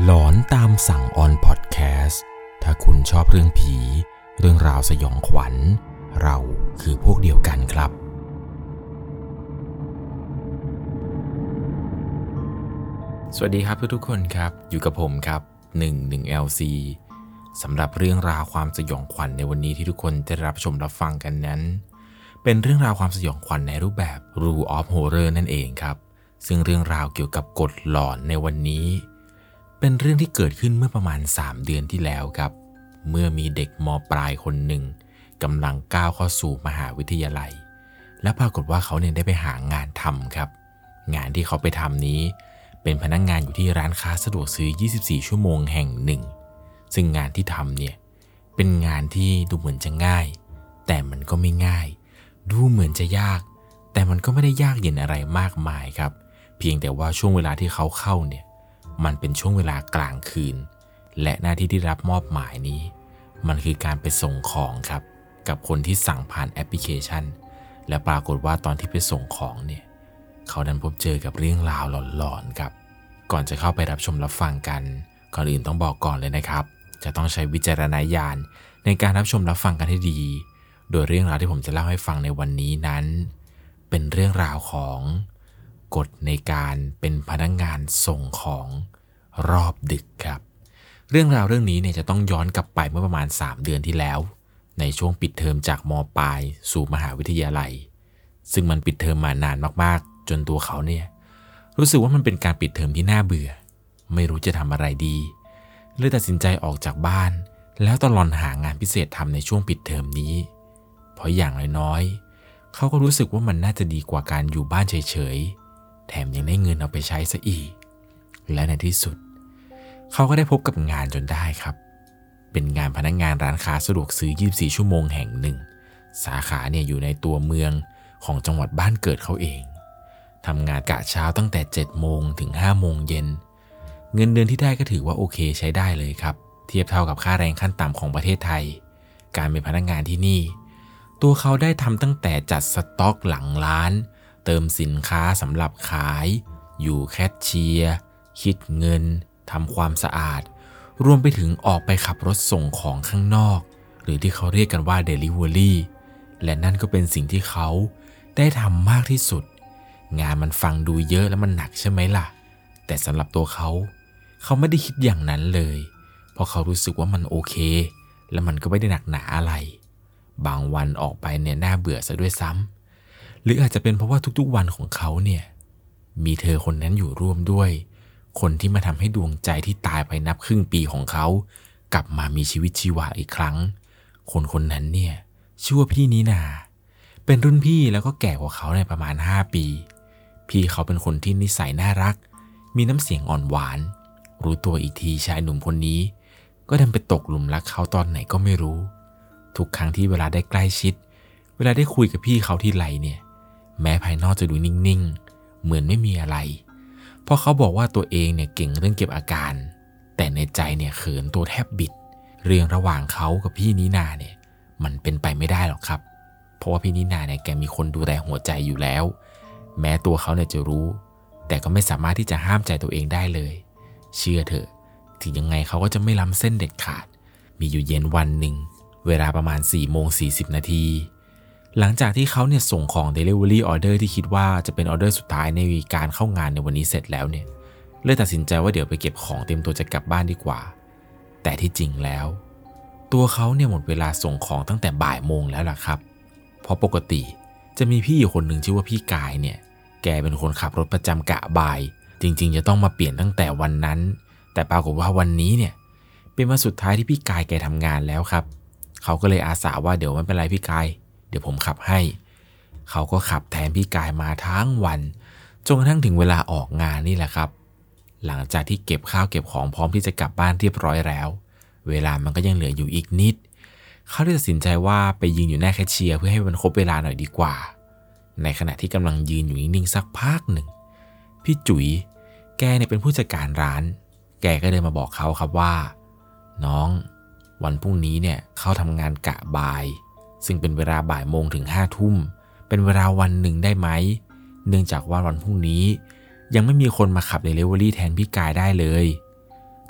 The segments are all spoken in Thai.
หลอนตามสั่งออนพอดแคสต์ถ้าคุณชอบเรื่องผี เรื่องราวสยองขวัญ เราคือพวกเดียวกันครับ สวัสดีครับทุกๆคนครับ อยู่กับผมครับ 11 LC สำหรับเรื่องราวความสยองขวัญในวันนี้ที่ทุกคนจะรับชมรับฟังกันนั้น เป็นเรื่องราวความสยองขวัญในรูปแบบ Rule of Horror นั่นเองครับ ซึ่งเรื่องราวเกี่ยวกับกฎหลอนในวันนี้ เป็นเรื่องที่เกิดขึ้นเมื่อประมาณ 3 เดือนที่แล้วครับ เมื่อมีเด็กมปลายคนหนึ่งกำลังก้าวเข้าสู่มหาวิทยาลัย และปรากฏว่าเขาเนี่ยได้ไปหางานทำครับ งานที่เขาไปทำนี้ เป็นพนักงงานอยู่ที่ร้านค้าสะดวกซื้อ 24 ชั่วโมงแห่งหนึ่ง ซึ่งงานที่ทำเนี่ยเป็นงานที่ดูเหมือนจะง่าย แต่มันก็ไม่ง่าย ดูเหมือนจะยาก แต่มันก็ไม่ได้ยากเย็นอะไรมากมายครับ เพียงแต่ว่าช่วงเวลาที่เขาเข้าเนี่ย มันเป็นช่วงเวลากลางคืน และหน้าที่ที่รับมอบหมายนี้ มันคือการไปส่งของครับ กับคนที่สั่งผ่านแอปพลิเคชัน และปรากฏว่าตอนที่ไปส่งของเนี่ยเขาดันพบเจอกับเรื่องราวหลอนๆครับ ก่อนจะเข้าไปรับชมรับฟังกัน ก่อนอื่นต้องบอกก่อนเลยนะครับ จะต้องใช้วิจารณญาณในการรับชมรับฟังกันให้ดี โดยเรื่องราวที่ผมจะเล่าให้ฟังในวันนี้นั้น เป็นเรื่องราวของ กฎในการเป็นพนักงงานส่งของรอบดึกครับ เรื่องราวเรื่องนี้เนี่ยจะต้องย้อนกลับไปเมื่อประมาณ 3 เดือนที่แล้ว ในช่วงปิดเทอมจากมปลายสู่มหาวิทยาลัย ซึ่งมันปิดเทอมมานานมากๆ จนตัวเขาเนี่ยรู้สึกว่ามันเป็นการปิดเทอมที่น่าเบื่อ ไม่รู้จะทำอะไรดีเลยตัดสินใจออกจากบ้าน แล้วตลอนหางานพิเศษทำในช่วงปิดเทอมนี้ เพราะอย่างน้อยๆเขาก็รู้สึกว่ามันน่าจะดีกว่าการอยู่บ้านเฉยๆ แถมยังได้เงินเอาไปใช้ซะอีก และในที่สุด เขาก็ได้พบกับงานจนได้ครับ เป็นงานพนักงงานร้านค้าสะดวกซื้อ 24 ชั่วโมงแห่งหนึ่ง สาขาเนี่ยอยู่ในตัวเมืองของจังหวัดบ้านเกิดเขาเองทำงานกะเช้าตั้งแต่ 7 โมงถึง 5 โมงเย็น เงินเดือนที่ได้ก็ถือว่าโอเคใช้ได้เลยครับ เทียบเท่ากับค่าแรงขั้นต่ำของประเทศไทย การเป็นพนักงงานที่นี่ ตัวเขาได้ทำตั้งแต่จัดสต็อกหลังร้าน เติมสินค้าสำหรับขาย อยู่แคชเชียร์ คิดเงิน ทำความสะอาด รวมไปถึงออกไปขับรถส่งของข้างนอก หรือที่เขาเรียกกันว่า Delivery และนั่นก็เป็นสิ่งที่เขาได้ทำมากที่สุด งานมันฟังดูเยอะแล้วมันหนักใช่ไหมล่ะ แต่สำหรับตัวเขา เขาไม่ได้คิดอย่างนั้นเลย เพราะเขารู้สึกว่ามันโอเค และมันก็ไม่ได้หนักหนาอะไร บางวันออกไปเนี่ยน่าเบื่อซะด้วยซ้ำ หรืออาจจะเป็นเพราะว่าทุกๆวันของเขาเนี่ยมีเธอคนนั้นอยู่ร่วมด้วย คนที่มาทำให้ดวงใจที่ตายไปนับครึ่งปีของเขา กลับมามีชีวิตชีวาอีกครั้ง คนคนนั้นเนี่ยชื่อว่าพี่นีนาเป็นรุ่นพี่แล้วก็แก่กว่าเขาในประมาณ 5 ปี พี่เขาเป็นคนที่นิสัยน่ารัก มีน้ำเสียงอ่อนหวาน รู้ตัวอีกทีชายหนุ่มคนนี้ ก็ดันไปตกหลุมรักเขาตอนไหนก็ไม่รู้ ทุกครั้งที่เวลาได้ใกล้ชิด เวลาได้คุยกับพี่เขาที่ไรเนี่ย แม้ภายนอกจะดูนิ่งๆ เหมือนไม่มีอะไร เพราะเขาบอกว่าตัวเองเนี่ยเก่งเรื่องเก็บอาการ แต่ในใจเนี่ยเขินตัวแทบบิด เรื่องระหว่างเขากับพี่นินาเนี่ยมันเป็นไปไม่ได้หรอกครับ เพราะว่าพี่นินาเนี่ยแกมีคนดูแลหัวใจอยู่แล้ว แม้ตัวเขาเนี่ยจะรู้ แต่ก็ไม่สามารถที่จะห้ามใจตัวเองได้เลย เชื่อเถอะ ถึงยังไงเขาก็จะไม่ล้ำเส้นเด็ดขาด มีอยู่เย็นวันหนึ่ง เวลาประมาณ4ี่โมงสีนาที หลังจากที่เขาเนี่ยส่งของ Delivery Order ที่คิดว่าจะเป็นออเดอร์สุดท้ายในการเข้างานในวันนี้เสร็จแล้วเนี่ยเลยตัดสินใจว่าเดี๋ยวไปเก็บของเตรียมตัวจะกลับบ้านดีกว่า แต่ที่จริงแล้ว ตัวเขาเนี่ยหมดเวลาส่งของตั้งแต่บ่ายโมงแล้วล่ะครับ เพราะปกติจะมีพี่อยู่คนหนึ่งชื่อว่าพี่กายเนี่ย แกเป็นคนขับรถประจำกะบ่าย จริง ๆ จะต้องมาเปลี่ยนตั้งแต่วันนั้น แต่ปรากฏว่าวันนี้เนี่ย เป็นวันสุดท้ายที่พี่กายแกทำงานแล้วครับ เขาก็เลยอาสาว่าเดี๋ยวไม่เป็นไรพี่กาย เดี๋ยวผมขับให้ เขาก็ขับแทนพี่กายมาทั้งวัน จนกระทั่งถึงเวลาออกงานนี่แหละครับ หลังจากที่เก็บข้าวเก็บของพร้อมที่จะกลับบ้านเรียบร้อยแล้ว เวลามันก็ยังเหลืออยู่อีกนิด เขาได้ตัดสินใจว่าไปยืนอยู่หน้าแคชเชียร์เพื่อให้มันครบเวลาหน่อยดีกว่า ในขณะที่กำลังยืนอยู่นิ่งๆสักพักหนึ่ง พี่จุ๋ย แกเนี่ยเป็นผู้จัดการร้าน แกก็เดินมาบอกเขาครับว่า น้องวันพรุ่งนี้เนี่ยเขาทำงานกะบ่าย ซึ่งเป็นเวลาบ่ายโมงถึงห้าทุ่ม เป็นเวลาวันหนึ่งได้ไหม เนื่องจากว่าวันพรุ่งนี้ ยังไม่มีคนมาขับเดลิเวอรี่แทนพี่กายได้เลย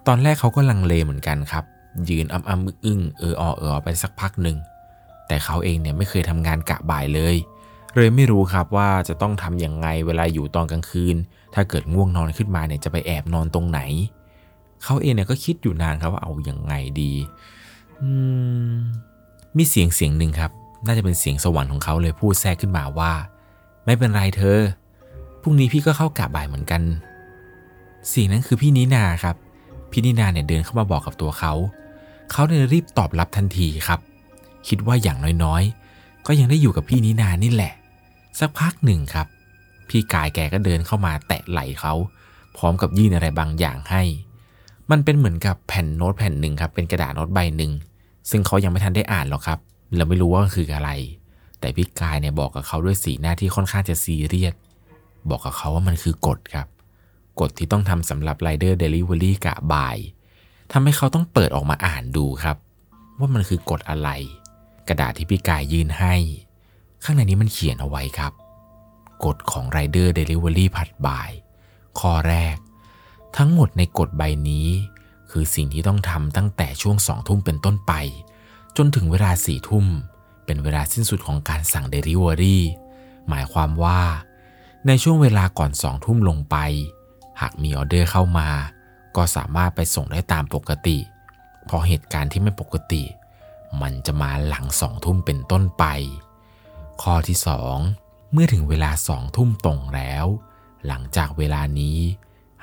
ตอนแรกเขาก็ลังเลเหมือนกันครับ ยืนอ้ำอ้ำอึ้งเอออเออไปสักพักหนึ่ง แต่เขาเองเนี่ยไม่เคยทำงานกะบ่ายเลยเลยไม่รู้ครับว่าจะต้องทำยังไงเวลาอยู่ตอนกลางคืน ถ้าเกิดง่วงนอนขึ้นมาเนี่ยจะไปแอบนอนตรงไหน เขาเองเนี่ยก็คิดอยู่นานครับว่าเอาอยัางไงดี อืม มีเสียงเสียงหนึ่งครับ น่าจะเป็นเสียงสวรรค์ของเขาเลยพูดแทรกขึ้นมาว่า ไม่เป็นไรเธอพรุ่งนี้พี่ก็เข้ากะบ่ายเหมือนกันเสียงนั้นคือพี่นินาครับ พี่นินาเนี่ยเดินเข้ามาบอกกับตัวเขา เขาเลยรีบตอบรับทันทีครับ คิดว่าอย่างน้อยๆ ก็ยังได้อยู่กับพี่นินานี่แหละ สักพักหนึ่งครับ พี่กายแกก็เดินเข้ามาแตะไหล่เขา พร้อมกับยื่นอะไรบางอย่างให้ มันเป็นเหมือนกับแผ่นโน้ตแผ่นหนึ่งครับ เป็นกระดาษโน้ตใบหนึ่ง ซึ่งเขายังไม่ทันได้อ่านหรอกครับ เราไม่รู้ว่าคืออะไร แต่พี่กายเนี่ยบอกกับเขาด้วยสีหน้าที่ค่อนข้างจะซีเรียส บอกกับเขาว่ามันคือกฎครับ กฎที่ต้องทำสำหรับไรเดอร์เดลิเวอรี่กะบ่ายทำให้เขาต้องเปิดออกมาอ่านดูครับ ว่ามันคือกฎอะไร กระดาษที่พี่กายยื่นให้ ข้างในนี้มันเขียนเอาไว้ครับ กฎของไรเดอร์เดลิเวอรี่ผลัดบ่าย ข้อแรก ทั้งหมดในกฎใบนี้ คือสิ่งที่ต้องทำตั้งแต่ช่วงสองทุ่มเป็นต้นไป จนถึงเวลาสี่ทุ่ม เป็นเวลาสิ้นสุดของการสั่งเดลิเวอรี่หมายความว่า ในช่วงเวลาก่อนสองทุ่มลงไป หากมีออเดอร์เข้ามา ก็สามารถไปส่งได้ตามปกติเพราะเหตุการณ์ที่ไม่ปกติ มันจะมาหลังสองทุ่มเป็นต้นไป ข้อที่ 2 เมื่อถึงเวลาสองทุ่มตรงแล้ว หลังจากเวลานี้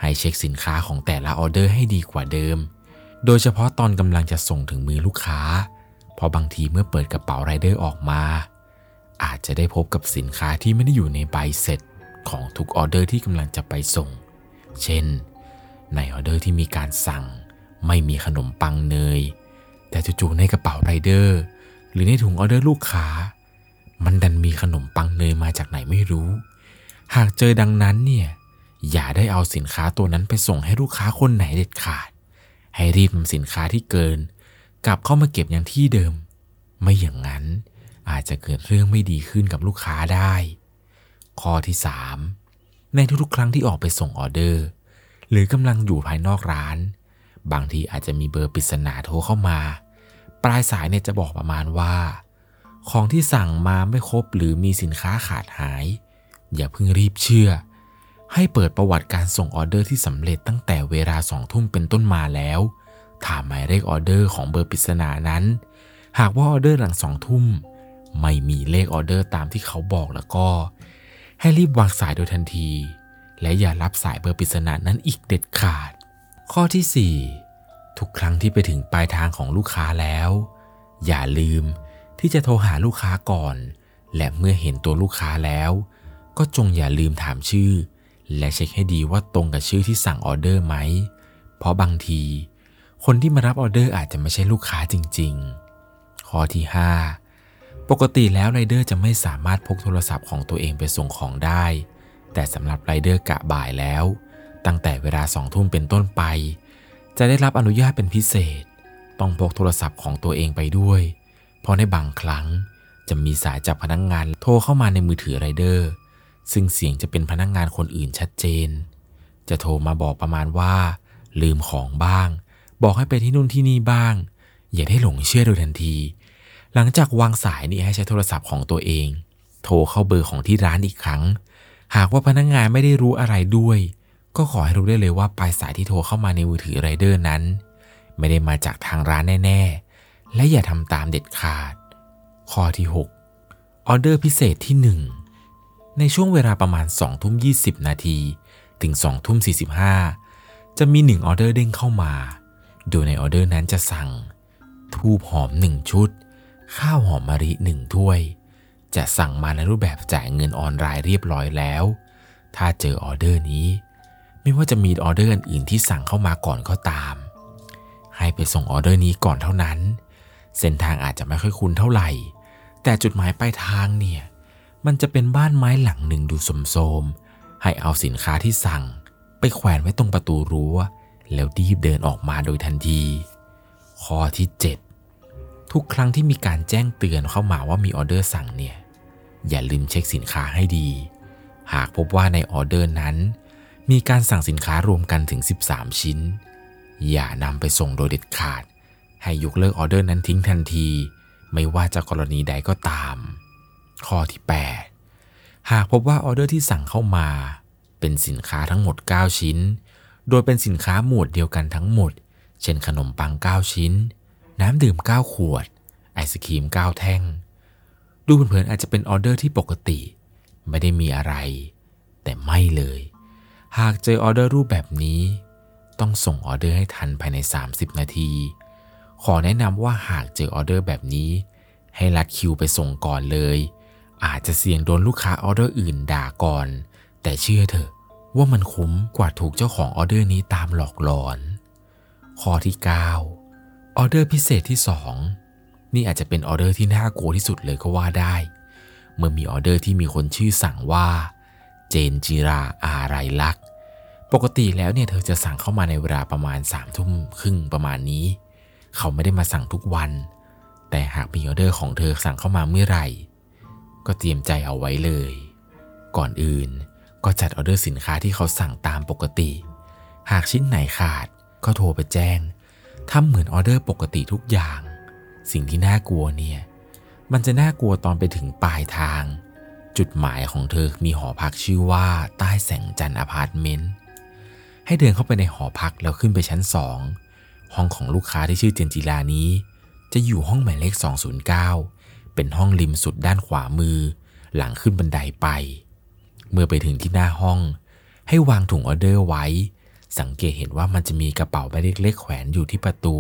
ให้เช็คสินค้าของแต่ละออเดอร์ให้ดีกว่าเดิม โดยเฉพาะตอนกำลังจะส่งถึงมือลูกค้า เพราะบางทีเมื่อเปิดกระเป๋าไรเดอร์ออกมา อาจจะได้พบกับสินค้าที่ไม่ได้อยู่ในใบเสร็จของทุกออเดอร์ที่กำลังจะไปส่ง เช่น ในออเดอร์ที่มีการสั่ง ไม่มีขนมปังเนย แต่จู่ๆในกระเป๋าไรเดอร์ หรือในถุงออเดอร์ลูกค้า มันดันมีขนมปังเนยมาจากไหนไม่รู้ หากเจอดังนั้นเนี่ย อย่าได้เอาสินค้าตัวนั้นไปส่งให้ลูกค้าคนไหนเด็ดขาด ให้รีบนำสินค้าที่เกิน กลับเข้ามาเก็บอย่างที่เดิม ไม่อย่างนั้นอาจจะเกิดเรื่องไม่ดีขึ้นกับลูกค้าได้ ข้อที่ 3 ในทุกๆ ครั้งที่ออกไปส่งออเดอร์ หรือกำลังอยู่ภายนอกร้าน บางทีอาจจะมีเบอร์ปริศนาโทรเข้ามา ปลายสายเนี่ยจะบอกประมาณว่า ของที่สั่งมาไม่ครบหรือมีสินค้าขาดหาย อย่าเพิ่งรีบเชื่อ ให้เปิดประวัติการส่งออเดอร์ที่สำเร็จตั้งแต่เวลาสองทุ่มเป็นต้นมาแล้ว ถามหมายเลขออเดอร์ของเบอร์ปริศนานั้น หากว่าออเดอร์หลังสองทุ่มไม่มีเลขออเดอร์ตามที่เขาบอกแล้วก็ ให้รีบวางสายโดยทันที และอย่ารับสายเบอร์ปริศนานั้นอีกเด็ดขาด ข้อที่ 4 ทุกครั้งที่ไปถึงปลายทางของลูกค้าแล้ว อย่าลืมที่จะโทรหาลูกค้าก่อน และเมื่อเห็นตัวลูกค้าแล้ว ก็จงอย่าลืมถามชื่อ และเช็คให้ดีว่าตรงกับชื่อที่สั่งออเดอร์ไหม เพราะบางที คนที่มารับออเดอร์อาจจะไม่ใช่ลูกค้าจริง ๆ ข้อที่ 5 ปกติแล้วไรเดอร์จะไม่สามารถพกโทรศัพท์ของตัวเองไปส่งของได้ แต่สำหรับไรเดอร์กะบ่ายแล้ว ตั้งแต่เวลาสองทุ่มเป็นต้นไป จะได้รับอนุญาตเป็นพิเศษ ต้องพกโทรศัพท์ของตัวเองไปด้วย เพราะในบางครั้งจะมีสายจากพนักงานโทรเข้ามาในมือถือไรเดอร์ ซึ่งเสียงจะเป็นพนักงานคนอื่นชัดเจน จะโทรมาบอกประมาณว่า ลืมของบ้าง บอกให้ไปที่นู่นที่นี่บ้าง อย่าได้หลงเชื่อโดยทันที หลังจากวางสายนี่ให้ใช้โทรศัพท์ของตัวเอง โทรเข้าเบอร์ของที่ร้านอีกครั้ง หากว่าพนักงานไม่ได้รู้อะไรด้วย ก็ขอให้รู้ได้เลยว่าปลายสายที่โทรเข้ามาในมือถือไรเดอร์นั้น ไม่ได้มาจากทางร้านแน่ ๆ และอย่าทำตามเด็ดขาด ข้อที่ 6 ออเดอร์พิเศษที่ 1 ในช่วงเวลาประมาณ2ทุ่ม20 นาทีถึง2ทุ่ม45 จะมี1ออเดอร์เด้งเข้ามา โดยในออเดอร์นั้นจะสั่ง ธูปหอม 1 ชุด ข้าวหอมมะลิหนึ่งถ้วย จะสั่งมาในรูปแบบจ่ายเงินออนไลน์เรียบร้อยแล้ว ถ้าเจอออเดอร์นี้ ไม่ว่าจะมีออเดอร์อื่นที่สั่งเข้ามาก่อนก็ตาม ให้ไปส่งออเดอร์นี้ก่อนเท่านั้น เส้นทางอาจจะไม่ค่อยคุ้นเท่าไหร่ แต่จุดหมายปลายทางเนี่ย มันจะเป็นบ้านไม้หลังหนึ่งดูสมโสม ให้เอาสินค้าที่สั่ง ไปแขวนไว้ตรงประตูรั้ว แล้วรีบเดินออกมาโดยทันที ข้อที่ 7 ทุกครั้งที่มีการแจ้งเตือนเข้ามาว่ามีออเดอร์สั่งเนี่ย อย่าลืมเช็คสินค้าให้ดี หากพบว่าในออเดอร์นั้น มีการสั่งสินค้ารวมกันถึง 13 ชิ้น อย่านำไปส่งโดยเด็ดขาด ให้ยกเลิกออเดอร์นั้นทิ้งทันที ไม่ว่าจะกรณีใดก็ตาม ข้อที่ 8 หากพบว่าออเดอร์ที่สั่งเข้ามา เป็นสินค้าทั้งหมด 9 ชิ้น โดยเป็นสินค้าหมวดเดียวกันทั้งหมด เช่นขนมปัง 9 ชิ้น น้ำดื่ม 9 ขวด ไอศกรีม 9 แท่ง ดูเผินๆอาจจะเป็นออเดอร์ที่ปกติ ไม่ได้มีอะไร แต่ไม่เลย หากเจอออเดอร์รูปแบบนี้ ต้องส่งออเดอร์ให้ทันภายใน 30 นาที ขอแนะนำว่าหากเจอออเดอร์แบบนี้ ให้ลัดคิวไปส่งก่อนเลย อาจจะเสี่ยงโดนลูกค้าออเดอร์อื่นด่าก่อน แต่เชื่อเถอะว่ามันคุ้มกว่าถูกเจ้าของออเดอร์นี้ตามหลอกหลอน ข้อที่ 9 ออเดอร์พิเศษที่ 2 นี่อาจจะเป็นออเดอร์ที่น่ากลัวที่สุดเลยก็ว่าได้ เมื่อมีออเดอร์ที่มีคนชื่อสั่งว่า เจนจิราอาไรลักษ์ปกติแล้วเนี่ยเธอจะสั่งเข้ามาในเวลาประมาณ3ามทุ่มครึ่งประมาณนี้ เขาไม่ได้มาสั่งทุกวัน แต่หากมีออเดอร์ของเธอสั่งเข้ามาเมื่อไหร่ ก็เตรียมใจเอาไว้เลย ก่อนอื่นก็จัดออเดอร์สินค้าที่เขาสั่งตามปกติ หากชิ้นไหนขาดก็โทรไปแจ้งทำเหมือนออเดอร์ปกติทุกอย่าง สิ่งที่น่ากลัวเนี่ย มันจะน่ากลัวตอนไปถึงปลายทาง จุดหมายของเธอมีหอพักชื่อว่าใต้แสงจันทร์อพาร์ตเมนต์ ให้เดินเข้าไปในหอพักแล้วขึ้นไปชั้นสองห้องของลูกค้าที่ชื่อเจนจิรานี้ จะอยู่ห้องหมายเลข 209 เป็นห้องริมสุดด้านขวามือ หลังขึ้นบันไดไป เมื่อไปถึงที่หน้าห้อง ให้วางถุงออเดอร์ไว้ สังเกตเห็นว่ามันจะมีกระเป๋าใบเล็กๆแขวนอยู่ที่ประตู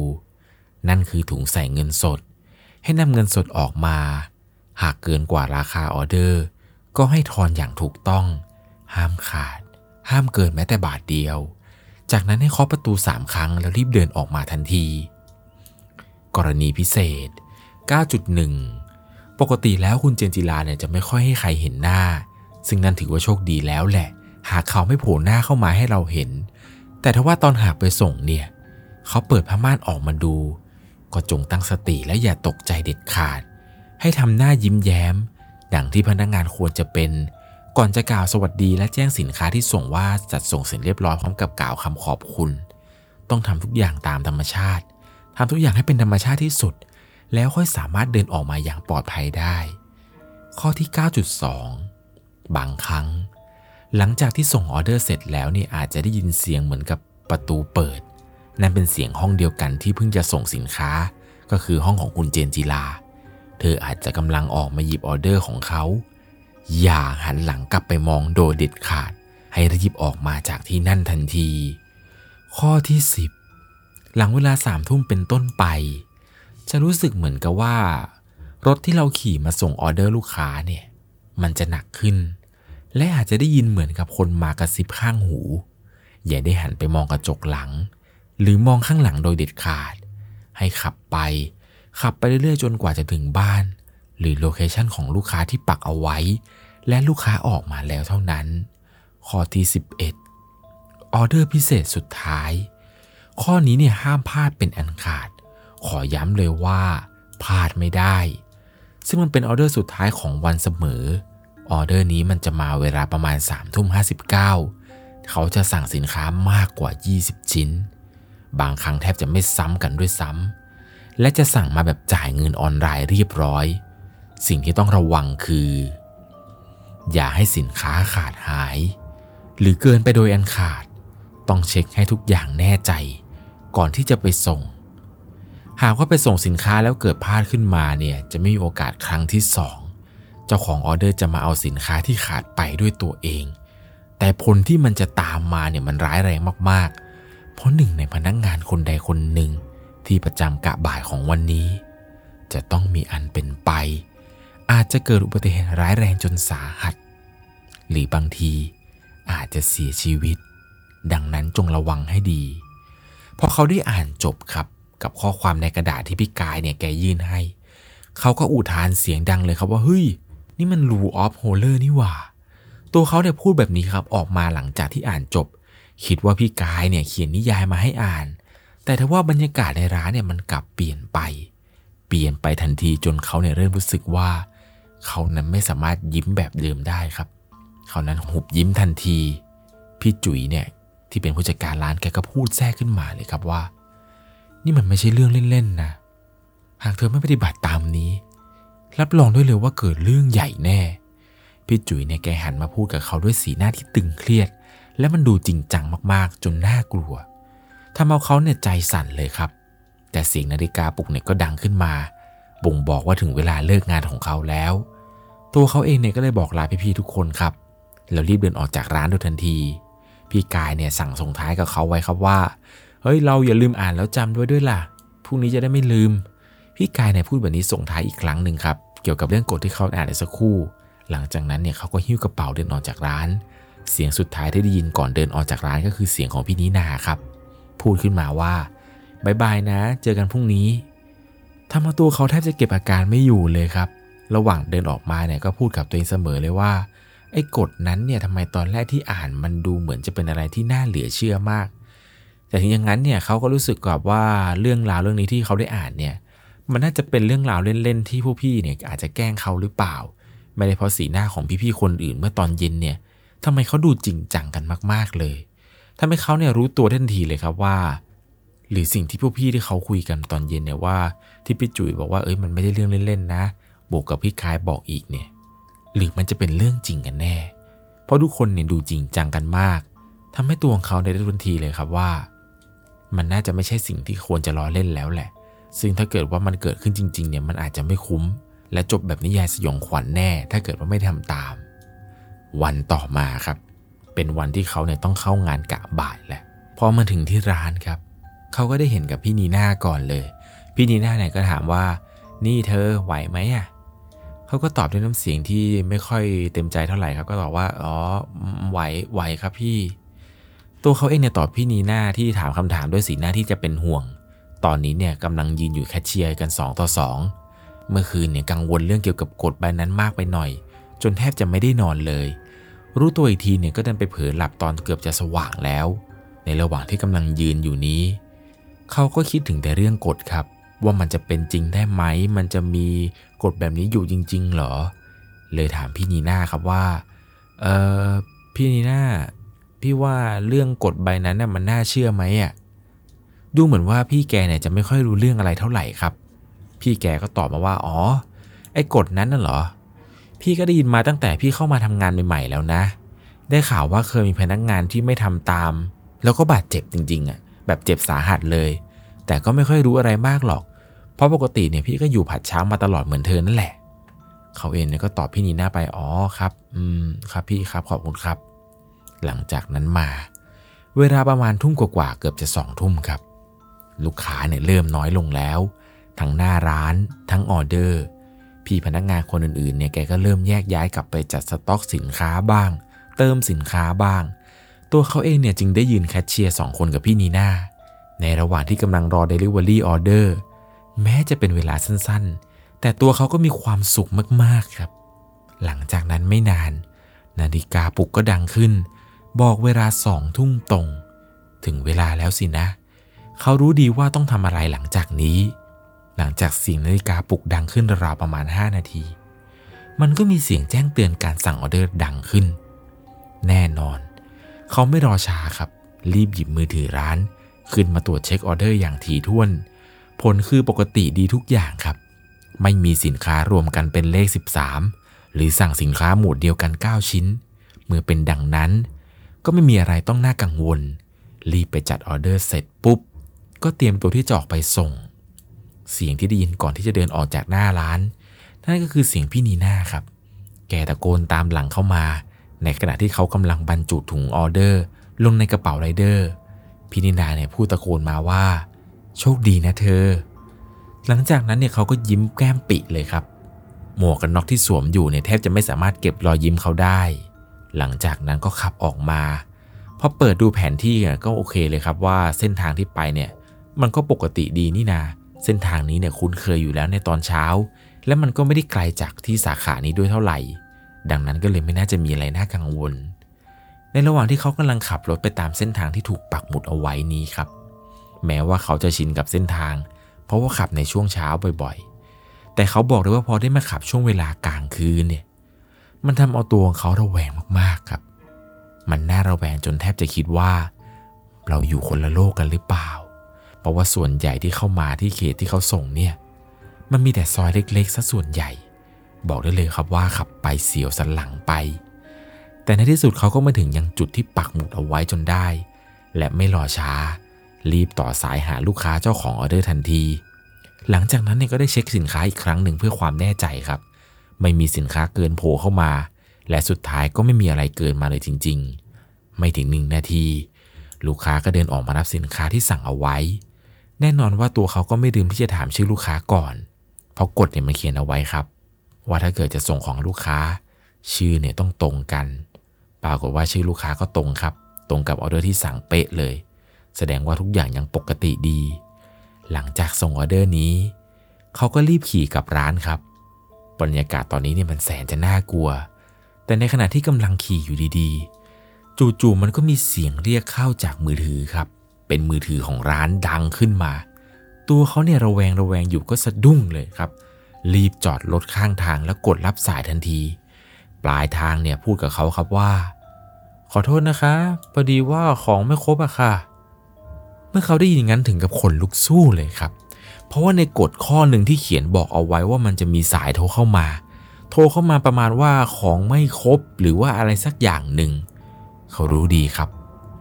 นั่นคือถุงใส่เงินสด ให้นำเงินสดออกมา หากเกินกว่าราคาออเดอร์ ก็ให้ทอนอย่างถูกต้อง ห้ามขาด ห้ามเกินแม้แต่บาทเดียว จากนั้นให้เคาะประตูสามครั้งแล้วรีบเดินออกมาทันที กรณีพิเศษ 9.1 ปกติแล้วคุณเจนจิลาเนี่ยจะไม่ค่อยให้ใครเห็นหน้า ซึ่งนั่นถือว่าโชคดีแล้วแหละ หากเขาไม่โผล่หน้าเข้ามาให้เราเห็น แต่ถ้าว่าตอนหากไปส่งเนี่ย เขาเปิดผ้าม่านออกมาดู ก็จงตั้งสติและอย่าตกใจเด็ดขาด ให้ทำหน้ายิ้มแย้ม ดังที่พนักงานควรจะเป็น ก่อนจะกล่าวสวัสดีและแจ้งสินค้าที่ส่งว่าจัดส่งเสร็จเรียบร้อยพร้อมกับกล่าวคำขอบคุณ ต้องทำทุกอย่างตามธรรมชาติทำทุกอย่างให้เป็นธรรมชาติที่สุด แล้วค่อยสามารถเดินออกมาอย่างปลอดภัยได้ ข้อที่ 9.2 บางครั้ง หลังจากที่ส่งออเดอร์เสร็จแล้วเนี่ยอาจจะได้ยินเสียงเหมือนกับประตูเปิด นั่นเป็นเสียงห้องเดียวกันที่เพิ่งจะส่งสินค้า ก็คือห้องของคุณเจนจิลา เธออาจจะกำลังออกมาหยิบออเดอร์ของเขา อย่าหันหลังกลับไปมองโดยเด็ดขาด ให้รีบออกมาจากที่นั่นทันที ข้อที่ 10 หลังเวลาสามทุ่มเป็นต้นไป จะรู้สึกเหมือนกับว่า รถที่เราขี่มาส่งออเดอร์ลูกค้าเนี่ย มันจะหนักขึ้น และอาจจะได้ยินเหมือนกับคนมากระซิบข้างหู อย่าได้หันไปมองกระจกหลัง หรือมองข้างหลังโดยเด็ดขาด ให้ขับไป ขับไปเรื่อยๆจนกว่าจะถึงบ้าน หรือโลเคชันของลูกค้าที่ปักเอาไว้ และลูกค้าออกมาแล้วเท่านั้น ข้อที่ 11ออเดอร์พิเศษสุดท้าย ข้อนี้เนี่ยห้ามพลาดเป็นอันขาด ขอย้ำเลยว่าพลาดไม่ได้ ซึ่งมันเป็นออเดอร์สุดท้ายของวันเสมอ ออเดอร์นี้มันจะมาเวลาประมาณ3ามทุ่มห้เขาจะสั่งสินค้ามากกว่า 20 ชิ้น บางครั้งแทบจะไม่ซ้ำกันด้วยซ้ำ และจะสั่งมาแบบจ่ายเงินออนไลน์เรียบร้อย สิ่งที่ต้องระวังคือ อย่าให้สินค้าขาดหาย หรือเกินไปโดยอันขาด ต้องเช็คให้ทุกอย่างแน่ใจ ก่อนที่จะไปส่ง หากว่าไปส่งสินค้าแล้วเกิดพลาดขึ้นมาเนี่ยจะไม่มีโอกาสครั้งที่สองเจ้าของออเดอร์จะมาเอาสินค้าที่ขาดไปด้วยตัวเอง แต่ผลที่มันจะตามมาเนี่ยมันร้ายแรงมากๆ เพราะหนึ่งในพนักงงานคนใดคนหนึ่ง ที่ประจำกะบ่ายของวันนี้ จะต้องมีอันเป็นไป อาจจะเกิดอุบัติเหตุร้ายแรงจนสาหัส หรือบางทีอาจจะเสียชีวิต ดังนั้นจงระวังให้ดีพอเขาได้อ่านจบครับ กับข้อความในกระดาษที่พี่กายเนี่ยแกยื่นให้ เขาก็อุทานเสียงดังเลยครับว่าเฮ้ย นี่มันรูออฟโฮเลอร์นี่หว่า ตัวเขาเนี่ยพูดแบบนี้ครับออกมาหลังจากที่อ่านจบ คิดว่าพี่กายเนี่ยเขียนนิยายมาให้อ่าน แต่ถ้าว่าบรรยากาศในร้านเนี่ยมันกลับเปลี่ยนไป เปลี่ยนไปทันทีจนเขาเนี่ยเริ่มรู้สึกว่า เขานั้นไม่สามารถยิ้มแบบเดิมได้ครับ เขานั้นหุบยิ้มทันที พี่จุ๋ยเนี่ยที่เป็นผู้จัดการร้านแกก็พูดแทรกขึ้นมาเลยครับว่า นี่มันไม่ใช่เรื่องเล่นๆนะ หากเธอไม่ปฏิบัติตามนี้ รับรองด้วยเลยว่าเกิดเรื่องใหญ่แน่ พี่จุ๋ยเนี่ยแกหันมาพูดกับเขาด้วยสีหน้าที่ตึงเครียด และมันดูจริงจังมากๆ จนน่ากลัวทำเอาเขาเนี่ยใจสั่นเลยครับ แต่เสียงนาฬิกาปลุกเนี่ยก็ดังขึ้นมา บ่งบอกว่าถึงเวลาเลิกงานของเขาแล้ว ตัวเขาเองเนี่ยก็เลยบอกลาพี่ๆทุกคนครับ แล้วรีบเดินออกจากร้านโดยทันที พี่กายเนี่ยสั่งส่งท้ายกับเขาไว้ครับว่า เฮ้ยเราอย่าลืมอ่านแล้วจำด้วยด้วยล่ะพรุ่งนี้จะได้ไม่ลืม พี่กายเนี่ยพูดแบบนี้ส่งท้ายอีกครั้งหนึ่งครับ เกี่ยวกับเรื่องกฎที่เขาอ่านในสักครู่ หลังจากนั้นเนี่ยเขาก็หิ้วกระเป๋าเดินออกจากร้าน เสียงสุดท้ายที่ได้ยินก่อนเดินออกจากร้านก็คือเสียงของพี่นินาครับ พูดขึ้นมาว่าบายบายนะ เจอกันพรุ่งนี้ทำเอาตัวเขาแทบจะเก็บอาการไม่อยู่เลยครับ ระหว่างเดินออกมาเนี่ยก็พูดกับตัวเองเสมอเลยว่าไอ้กฎนั้นเนี่ยทำไมตอนแรกที่อ่านมันดูเหมือนจะเป็นอะไรที่น่าเหลือเชื่อมาก แต่ถึงอย่างนั้นเนี่ยเขาก็รู้สึกกับว่าเรื่องราวเรื่องนี้ที่เขาได้อ่านเนี่ยมันน่าจะเป็นเรื่องราวเล่นๆที่ผู้พี่เนี่ยอาจจะแกล้งเขาหรือเปล่า ไม่ได้เพราะสีหน้าของพี่ๆคนอื่นเมื่อตอนเย็นเนี่ยทำไมเขาดูจริงจังกันมากๆเลยทำให้เขาเนี่ยรู้ตัวทันทีเลยครับว่า หรือสิ่งที่พวกพี่ที่เขาคุยกันตอนเย็นเนี่ยว่า ที่พี่จุ๋ยบอกว่าเอ้ยมันไม่ได้เรื่องเล่นๆนะ บวกกับพี่คายบอกอีกเนี่ยหรือมันจะเป็นเรื่องจริงกันแน่ เพราะทุกคนเนี่ยดูจริงจังกันมากทำให้ตัวของเขาได้ทันทีเลยครับว่า มันน่าจะไม่ใช่สิ่งที่ควรจะล้อเล่นแล้วแหละ ซึ่งถ้าเกิดว่ามันเกิดขึ้นจริงๆเนี่ยมันอาจจะไม่คุ้ม และจบแบบนิยายสยองขวัญแน่ ถ้าเกิดว่าไม่ทำตาม วันต่อมาครับ เป็นวันที่เขาเนี่ยต้องเข้างานกะบ่ายแหละพอมาถึงที่ร้านครับ เขาก็ได้เห็นกับพี่นีน่าก่อนเลย พี่นีน่าเนี่ยก็ถามว่า นี่เธอไหวไหมอะเขาก็ตอบด้วยน้ำเสียงที่ไม่ค่อยเต็มใจเท่าไหร่ครับ ก็ตอบว่า อ๋อ ไหว ไหวครับพี่ ตัวเขาเองเนี่ยตอบพี่นีน่าที่ถามคำถามด้วยสีหน้าที่จะเป็นห่วง ตอนนี้เนี่ยกำลังยืนอยู่แคชเชียร์กัน 2 ต่อ 2 เมื่อคืนเนี่ยกังวลเรื่องเกี่ยวกับกฎใบนั้นมากไปหน่อย จนแทบจะไม่ได้นอนเลย รู้ตัวอีกทีเนี่ยก็ดันไปเผลอหลับตอนเกือบจะสว่างแล้ว ในระหว่างที่กำลังยืนอยู่นี้ เขาก็คิดถึงแต่เรื่องกฎครับ ว่ามันจะเป็นจริงได้ไหม มันจะมีกฎแบบนี้อยู่จริง ๆ หรอ เลยถามพี่นีน่าครับว่า เออพี่นีน่า พี่ว่าเรื่องกฎใบนั้นน่ะมันน่าเชื่อไหมอะดูเหมือนว่าพี่แกเนี่ยจะไม่ค่อยรู้เรื่องอะไรเท่าไหร่ครับ พี่แกก็ตอบมาว่าอ๋อ ไอ้กฎนั้นน่ะเหรอ พี่ก็ได้ยินมาตั้งแต่พี่เข้ามาทำงานใหม่ๆแล้วนะ ได้ข่าวว่าเคยมีพนักงานที่ไม่ทำตาม แล้วก็บาดเจ็บจริง ๆอะแบบเจ็บสาหัสเลย แต่ก็ไม่ค่อยรู้อะไรมากหรอก เพราะปกติเนี่ยพี่ก็อยู่ผัดเช้ามาตลอดเหมือนเธอนั่นแหละ เขาเองเนี่ยก็ตอบพี่นีน่าไปอ๋อครับ อืมครับพี่ครับขอบคุณครับ หลังจากนั้นมา เวลาประมาณทุ่มกว่าๆเกือบจะสองทุ่มครับ ลูกค้าเนี่ยเริ่มน้อยลงแล้ว ทั้งหน้าร้านทั้งออเดอร์ พี่พนักงานคนอื่นๆเนี่ยแกก็เริ่มแยกย้ายกลับไปจัดสต็อกสินค้าบ้าง เติมสินค้าบ้าง ตัวเขาเองเนี่ยจึงได้ยืนแคชเชียร์สองคนกับพี่นีน่าในระหว่างที่กำลังรอ Delivery Order แม้จะเป็นเวลาสั้นๆ แต่ตัวเขาก็มีความสุขมากๆครับ หลังจากนั้นไม่นาน นาฬิกาปลุกก็ดังขึ้น บอกเวลาสองทุ่มตรง ถึงเวลาแล้วสินะ เขารู้ดีว่าต้องทำอะไรหลังจากนี้ หลังจากเสียงนาฬิกาปลุกดังขึ้นราวประมาณ 5 นาที มันก็มีเสียงแจ้งเตือนการสั่งออเดอร์ดังขึ้น แน่นอน เขาไม่รอช้าครับ รีบหยิบมือถือร้าน ขึ้นมาตรวจเช็คออเดอร์อย่างถี่ถ้วน ผลคือปกติดีทุกอย่างครับ ไม่มีสินค้ารวมกันเป็นเลข 13 หรือสั่งสินค้าหมวดเดียวกัน 9 ชิ้น เมื่อเป็นดังนั้น ก็ไม่มีอะไรต้องน่ากังวล รีบไปจัดออเดอร์เสร็จปุ๊บ ก็เตรียมตัวที่จะออกไปส่ง เสียงที่ได้ยินก่อนที่จะเดินออกจากหน้าร้าน นั่นก็คือเสียงพี่นีน่าครับ แกตะโกนตามหลังเข้ามา ในขณะที่เขากำลังบรรจุถุงออเดอร์ ลงในกระเป๋าไรเดอร์ พี่นินาเนี่ยพูดตะโกนมาว่า โชคดีนะเธอ หลังจากนั้นเนี่ยเขาก็ยิ้มแก้มปิเลยครับ หมวกกันน็อกที่สวมอยู่เนี่ยแทบจะไม่สามารถเก็บรอยยิ้มเขาได้ หลังจากนั้นก็ขับออกมาพอเปิดดูแผนที่ก็โอเคเลยครับว่าเส้นทางที่ไปเนี่ยมันก็ปกติดีนี่นา เส้นทางนี้เนี่ยคุ้นเคยอยู่แล้วในตอนเช้า และมันก็ไม่ได้ไกลจากที่สาขานี้ด้วยเท่าไหร่ ดังนั้นก็เลยไม่น่าจะมีอะไรน่ากังวล ในระหว่างที่เขากำลังขับรถไปตามเส้นทางที่ถูกปักหมุดเอาไว้นี้ครับ แม้ว่าเขาจะชินกับเส้นทาง เพราะว่าขับในช่วงเช้าบ่อยๆ แต่เขาบอกเลยว่าพอได้มาขับช่วงเวลากลางคืนเนี่ย มันทำเอาตัวของเขาระแวงมากๆครับ มันน่าระแวงจนแทบจะคิดว่า เราอยู่คนละโลกกันหรือเปล่า เพราะว่าส่วนใหญ่ที่เข้ามาที่เขตที่เขาส่งเนี่ย มันมีแต่ซอยเล็กๆซะส่วนใหญ่ บอกได้เลยครับว่าขับไปเสียวสันหลังไป แต่ในที่สุดเขาก็มาถึงยังจุดที่ปักหมุดเอาไว้จนได้ และไม่รอช้า รีบต่อสายหาลูกค้าเจ้าของออเดอร์ทันที หลังจากนั้นเนี่ยก็ได้เช็คสินค้าอีกครั้งหนึ่งเพื่อความแน่ใจครับ ไม่มีสินค้าเกินโผล่เข้ามา และสุดท้ายก็ไม่มีอะไรเกินมาเลยจริง ๆ ไม่ถึงหนึ่งนาที ลูกค้าก็เดินออกมารับสินค้าที่สั่งเอาไว้ แน่นอนว่าตัวเขาก็ไม่ลืมที่จะถามชื่อลูกค้าก่อน เพราะกฎเนี่ยมันเขียนเอาไว้ครับ ว่าถ้าเกิดจะส่งของลูกค้า ชื่อเนี่ยต้องตรงกัน ปรากฏว่าชื่อลูกค้าก็ตรงครับ ตรงกับออเดอร์ที่สั่งเป๊ะเลย แสดงว่าทุกอย่างยังปกติดี หลังจากส่งออเดอร์นี้ เขาก็รีบขี่กลับร้านครับ บรรยากาศตอนนี้เนี่ยมันแสนจะน่ากลัว แต่ในขณะที่กำลังขี่อยู่ดีๆ จู่ๆมันก็มีเสียงเรียกเข้าจากมือถือครับ เป็นมือถือของร้านดังขึ้นมา ตัวเขาเนี่ยระแวงระแวงอยู่ก็สะดุ้งเลยครับ รีบจอดรถข้างทางแล้วกดรับสายทันที ปลายทางเนี่ยพูดกับเขาครับว่า ขอโทษนะคะพอดีว่าของไม่ครบอะค่ะ เมื่อเขาได้ยินงั้นถึงกับขนลุกสู้เลยครับ เพราะว่าในกฎข้อหนึ่งที่เขียนบอกเอาไว้ว่ามันจะมีสายโทรเข้ามา โทรเข้ามาประมาณว่าของไม่ครบหรือว่าอะไรสักอย่างหนึ่ง เขารู้ดีครับ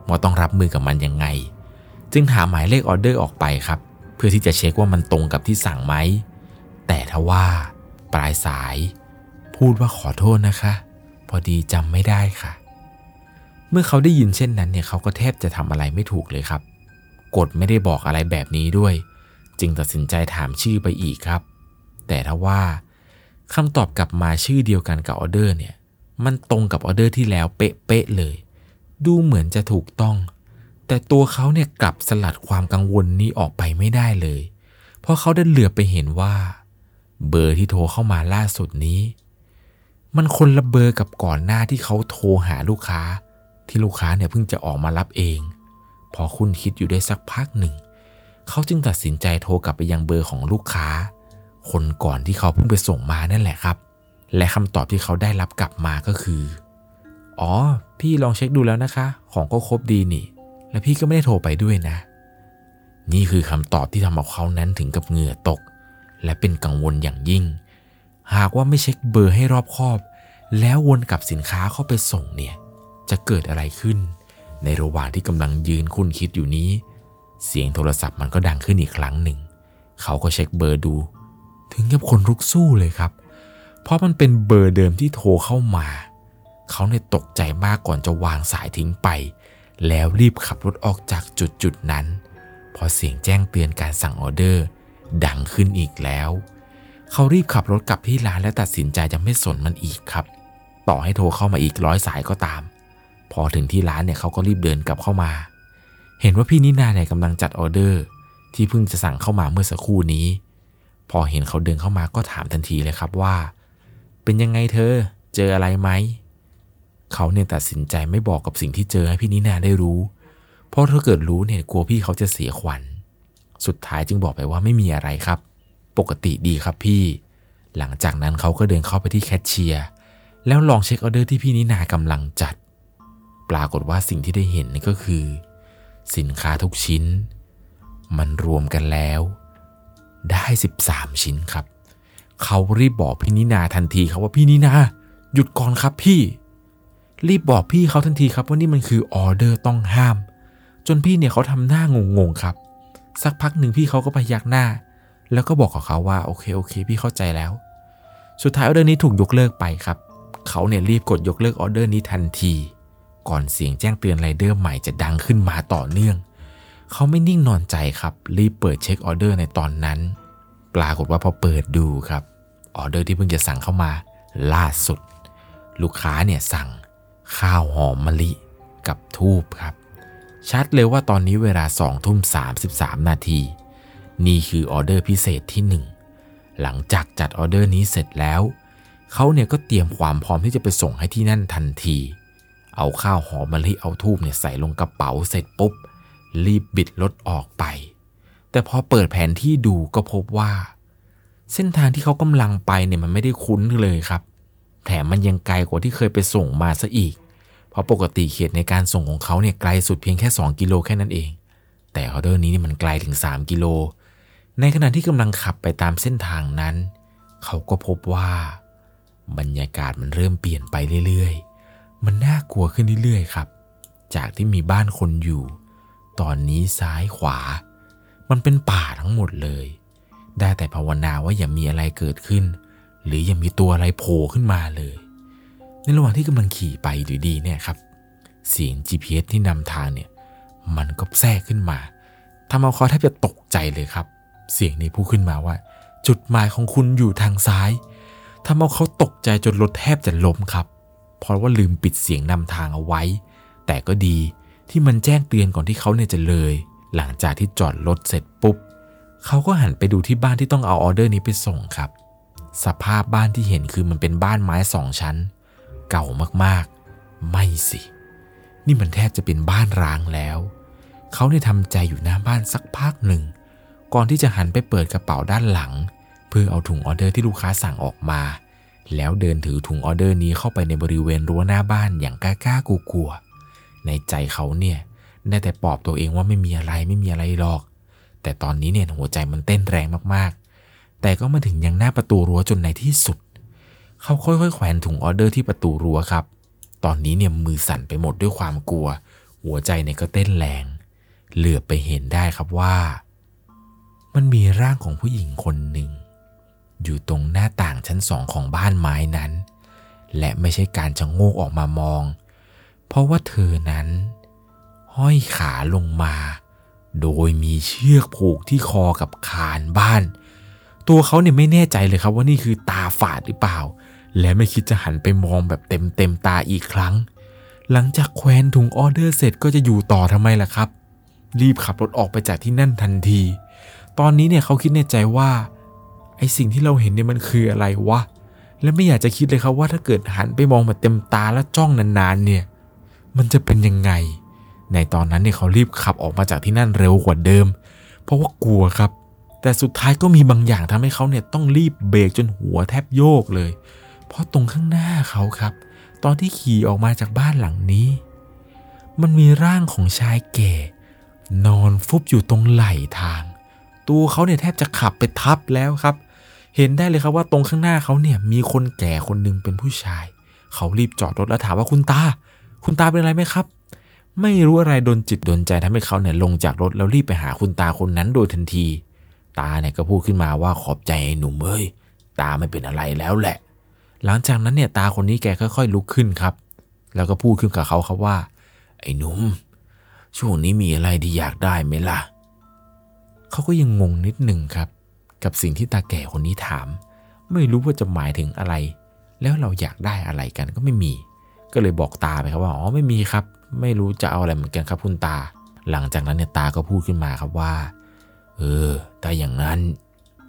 ว่าต้องรับมือกับมันยังไง จึงหาหมายเลขออเดอร์ออกไปครับ เพื่อที่จะเช็คว่ามันตรงกับที่สั่งไหม แต่ทว่า ปลายสาย พูดว่าขอโทษนะคะ พอดีจำไม่ได้ค่ะ เมื่อเขาได้ยินเช่นนั้นเนี่ยเขาก็แทบจะทำอะไรไม่ถูกเลยครับ กฎไม่ได้บอกอะไรแบบนี้ด้วย จึงตัดสินใจถามชื่อไปอีกครับ แต่ถ้าว่าคำตอบกลับมาชื่อเดียวกันกับออเดอร์เนี่ย มันตรงกับออเดอร์ที่แล้วเป๊ะๆเลย ดูเหมือนจะถูกต้อง แต่ตัวเขาเนี่ยกลับสลัดความกังวลนี้ออกไปไม่ได้เลย เพราะเขาได้เหลือบไปเห็นว่า เบอร์ที่โทรเข้ามาล่าสุดนี้ มันคนละเบอร์กับก่อนหน้าที่เขาโทรหาลูกค้า ที่ลูกค้าเนี่ยเพิ่งจะออกมารับเอง พอครุ่นคิดอยู่ได้สักพักหนึ่ง เขาจึงตัดสินใจโทรกลับไปยังเบอร์ของลูกค้า คนก่อนที่เขาเพิ่งไปส่งมานั่นแหละครับ และคำตอบที่เขาได้รับกลับมาก็คือ อ๋อ พี่ลองเช็คดูแล้วนะคะ ของก็ครบดีนี่ และพี่ก็ไม่ได้โทรไปด้วยนะ นี่คือคำตอบที่ทำเอาเขานั้นถึงกับเหงื่อตก และเป็นกังวลอย่างยิ่ง หากว่าไม่เช็คเบอร์ให้รอบคอบ แล้ววนกลับสินค้าเข้าไปส่งเนี่ย จะเกิดอะไรขึ้น ในระหว่างที่กำลังยืนคุ้นคิดอยู่นี้ เสียงโทรศัพท์มันก็ดังขึ้นอีกครั้งหนึ่ง เขาก็เช็คเบอร์ดู ถึงกับคนลุกสู้เลยครับ เพราะมันเป็นเบอร์เดิมที่โทรเข้ามา เขาเนี่ยตกใจมากก่อนจะวางสายทิ้งไป แล้วรีบขับรถออกจากจุดจุดนั้น พอเสียงแจ้งเตือนการสั่งออเดอร์ ดังขึ้นอีกแล้ว เขารีบขับรถกลับที่ร้านและตัดสินใจจะไม่สนมันอีกครับ ต่อให้โทรเข้ามาอีกร้อยสายก็ตาม พอถึงที่ร้านเนี่ยเขาก็รีบเดินกลับเข้ามา เห็นว่าพี่นินาเนี่ยกำลังจัดออเดอร์ ที่เพิ่งจะสั่งเข้ามาเมื่อสักครู่นี้ พอเห็นเขาเดินเข้ามาก็ถามทันทีเลยครับว่า เป็นยังไงเธอเจออะไรไหมเขาเนี่ยตัดสินใจไม่บอกกับสิ่งที่เจอให้พี่นินาได้รู้ เพราะถ้าเกิดรู้เนี่ยกลัวพี่เขาจะเสียขวัญ สุดท้ายจึงบอกไปว่าไม่มีอะไรครับ ปกติดีครับพี่ หลังจากนั้นเขาก็เดินเข้าไปที่แคชเชียร์แล้วลองเช็คออเดอร์ที่พี่นินากำลังจัด ปรากฏว่าสิ่งที่ได้เห็นนี่ก็คือ สินค้าทุกชิ้น มันรวมกันแล้ว ได้ 13 ชิ้นครับ เขารีบบอกพี่นินาทันทีครับว่าพี่นินาหยุดก่อนครับพี่ รีบบอกพี่เขาทันทีครับว่านี่มันคือออเดอร์ต้องห้าม จนพี่เนี่ยเขาทำหน้างงๆครับ สักพักหนึ่งพี่เขาก็พยักหน้า แล้วก็บอกกับเขาว่าโอเคโอเค พี่เข้าใจแล้ว สุดท้ายออเดอร์นี้ถูกยกเลิกไปครับ เขาเนี่ยรีบกดยกเลิกออเดอร์นี้ทันที ก่อนเสียงแจ้งเตือนไรเดอร์ใหม่จะดังขึ้นมาต่อเนื่อง เขาไม่นิ่งนอนใจครับ รีบเปิดเช็คออเดอร์ในตอนนั้น ปรากฏว่าพอเปิดดูครับ ออเดอร์ที่เพิ่งจะสั่งเข้ามาล่าสุด ลูกค้าเนี่ยสั่งข้าวหอมมะลิกับธูปครับ ชัดเลยว่าตอนนี้เวลา2ทุ่ม33 นาที นี่คือออเดอร์พิเศษที่ 1 หลังจากจัดออเดอร์นี้เสร็จแล้ว เขาเนี่ยก็เตรียมความพร้อมที่จะไปส่งให้ที่นั่นทันที เอาข้าวหอมมะลิเอาทูบเนี่ยใส่ลงกระเป๋าเสร็จปุ๊บ รีบบิดรถออกไป แต่พอเปิดแผนที่ดูก็พบว่า เส้นทางที่เขากำลังไปเนี่ยมันไม่ได้คุ้นเลยครับ แถมมันยังไกลกว่าที่เคยไปส่งมาซะอีก เพราะปกติเขตในการส่งของเขาเนี่ยไกลสุดเพียงแค่ 2 กิโลแค่นั้นเอง แต่ออเดอร์นี้นี่มันไกลถึง 3 กิโล ในขณะที่กำลังขับไปตามเส้นทางนั้น เขาก็พบว่า บรรยากาศมันเริ่มเปลี่ยนไปเรื่อยๆ มันน่ากลัวขึ้นเรื่อยๆครับ จากที่มีบ้านคนอยู่ ตอนนี้ซ้ายขวา มันเป็นป่าทั้งหมดเลย ได้แต่ภาวนาว่าอย่ามีอะไรเกิดขึ้น หรืออย่ามีตัวอะไรโผล่ขึ้นมาเลย ในระหว่างที่กำลังขี่ไปอยู่ดีเนี่ยครับ เสียง GPS ที่นำทางเนี่ยมันก็แทรกขึ้นมาทำเอาเขาแทบจะตกใจเลยครับ เสียงนี้พูดขึ้นมาว่า จุดหมายของคุณอยู่ทางซ้ายทำเอาเขาตกใจจนรถแทบจะล้มครับ เพราะว่าลืมปิดเสียงนำทางเอาไว้ แต่ก็ดีที่มันแจ้งเตือนก่อนที่เขาเนี่ยจะเลย หลังจากที่จอดรถเสร็จปุ๊บ เขาก็หันไปดูที่บ้านที่ต้องเอาออเดอร์นี้ไปส่งครับ สภาพบ้านที่เห็นคือมันเป็นบ้านไม้สองชั้น เก่ามากๆ ไม่สิ นี่มันแทบจะเป็นบ้านร้างแล้ว เขาเนี่ยทำใจอยู่หน้าบ้านสักพักหนึ่ง ก่อนที่จะหันไปเปิดกระเป๋าด้านหลัง เพื่อเอาถุงออเดอร์ที่ลูกค้าสั่งออกมา แล้วเดินถือถุงออเดอร์นี้เข้าไปในบริเวณรั้วหน้าบ้านอย่างกล้าๆกลัวๆในใจเขาเนี่ยได้แต่ปลอบตัวเองว่าไม่มีอะไรไม่มีอะไรหรอก แต่ตอนนี้เนี่ยหัวใจมันเต้นแรงมากๆ แต่ก็มาถึงยังหน้าประตูรั้วจนในที่สุด เขาค่อยๆแขวนถุงออเดอร์ที่ประตูรั้วครับ ตอนนี้เนี่ยมือสั่นไปหมดด้วยความกลัว หัวใจเนี่ยก็เต้นแรง เหลือบไปเห็นได้ครับว่า มันมีร่างของผู้หญิงคนหนึ่ง อยู่ตรงหน้าต่างชั้นสองของบ้านไม้นั้น และไม่ใช่การชะโงกออกมามอง เพราะว่าเธอนั้น ห้อยขาลงมา โดยมีเชือกผูกที่คอกับคานบ้าน ตัวเขาเนี่ยไม่แน่ใจเลยครับว่านี่คือตาฝาดหรือเปล่า และไม่คิดจะหันไปมองแบบเต็มเต็มๆตาอีกครั้ง หลังจากแควนถุงออเดอร์เสร็จก็จะอยู่ต่อทำไมล่ะครับ รีบขับรถออกไปจากที่นั่นทันที ตอนนี้เนี่ยเขาคิดในใจว่า ไอสิ่งที่เราเห็นเนี่ยมันคืออะไรวะ และไม่อยากจะคิดเลยครับว่าถ้าเกิดหันไปมองแบบเต็มตาแล้วจ้องนานๆเนี่ย มันจะเป็นยังไง ในตอนนั้นเนี่ยเขารีบขับออกมาจากที่นั่นเร็วกว่าเดิม เพราะว่ากลัวครับ แต่สุดท้ายก็มีบางอย่างทำให้เขาเนี่ยต้องรีบเบรกจนหัวแทบโยกเลย เพราะตรงข้างหน้าเขาครับ ตอนที่ขี่ออกมาจากบ้านหลังนี้ มันมีร่างของชายแก่ นอนฟุบอยู่ตรงไหล่ทาง ตัวเขาเนี่ยแทบจะขับไปทับแล้วครับ เห็นได้เลยครับว่าตรงข้างหน้าเขาเนี่ยมีคนแก่คนหนึ่งเป็นผู้ชาย เขารีบจอดรถแล้วถามว่าคุณตา คุณตาเป็นอะไรไหมครับ ไม่รู้อะไรโดนจิตโดนใจทำให้เขาเนี่ยลงจากรถแล้วรีบไปหาคุณตาคนนั้นโดยทันที ตาเนี่ยก็พูดขึ้นมาว่าขอบใจไอ้หนุ่มเอ้ยตาไม่เป็นอะไรแล้วแหละ หลังจากนั้นเนี่ยตาคนนี้แกค่อยๆลุกขึ้นครับ แล้วก็พูดขึ้นกับเขาครับว่า ไอ้หนุ่มช่วงนี้มีอะไรที่อยากได้ไหมล่ะเขาก็ยังงงนิดหนึ่งครับ กับสิ่งที่ตาแก่คนนี้ถาม ไม่รู้ว่าจะหมายถึงอะไร แล้วเราอยากได้อะไรกันก็ไม่มี ก็เลยบอกตาไปครับว่าอ๋อไม่มีครับ ไม่รู้จะเอาอะไรเหมือนกันครับคุณตา หลังจากนั้นเนี่ยตาก็พูดขึ้นมาครับว่า เออถ้าอย่างนั้น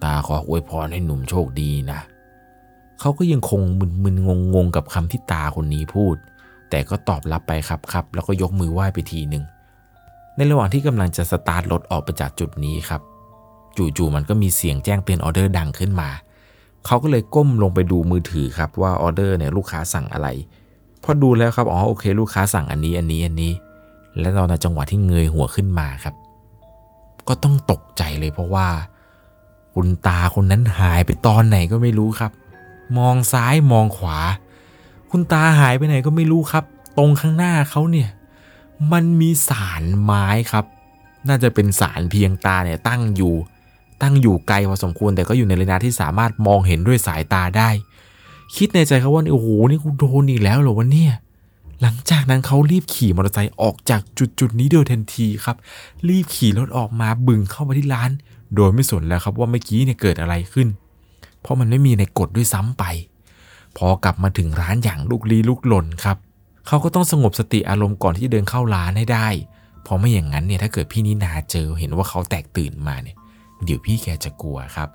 ตาขออวยพรให้หนุ่มโชคดีนะเขาก็ยังคงมึนๆงงๆกับคำที่ตาคนนี้พูด แต่ก็ตอบรับไปครับครับ แล้วก็ยกมือไหว้ไปทีหนึ่งในระหว่างที่กำลังจะสตาร์ทรถออกไปจากจุดนี้ครับ จู่ๆมันก็มีเสียงแจ้งเตือนออเดอร์ดังขึ้นมา เขาก็เลยก้มลงไปดูมือถือครับว่าออเดอร์เนี่ยลูกค้าสั่งอะไร พอดูแล้วครับอ๋อโอเค ลูกค้าสั่งอันนี้อันนี้อันนี้ และตอนจังหวะที่เงยหัวขึ้นมาครับ ก็ต้องตกใจเลยเพราะว่า คุณตาคนนั้นหายไปตอนไหนก็ไม่รู้ครับ มองซ้ายมองขวา คุณตาหายไปไหนก็ไม่รู้ครับ ตรงข้างหน้าเขาเนี่ยมันมีสารไม้ครับ น่าจะเป็นสารเพียงตาเนี่ยตั้งอยู่ ตั้งอยู่ไกลพอสมควรแต่ก็อยู่ในระยะที่สามารถมองเห็นด้วยสายตาได้ คิดในใจเขาว่าโอ้โหนี่กูโดนอีกแล้วเหรอวะเนี่ยหลังจากนั้นเขารีบขี่มอเตอร์ไซค์ออกจากจุดจุดนี้โดยทันทีครับ รีบขี่รถออกมาบึงเข้ามาที่ร้าน โดยไม่สนแล้วครับว่าเมื่อกี้เนี่ยเกิดอะไรขึ้น เพราะมันไม่มีในกฎด้วยซ้ำไป พอกลับมาถึงร้านอย่างลุกลี้ลุกหล่นครับเขาก็ต้องสงบสติอารมณ์ก่อนที่จะเดินเข้าร้านให้ได้ เพราะไม่อย่างนั้นเนี่ยถ้าเกิดพี่นินาเจอเห็นว่าเขาแตกตื่นมาเนี่ย เดี๋ยวพี่แกจะกลัวครับ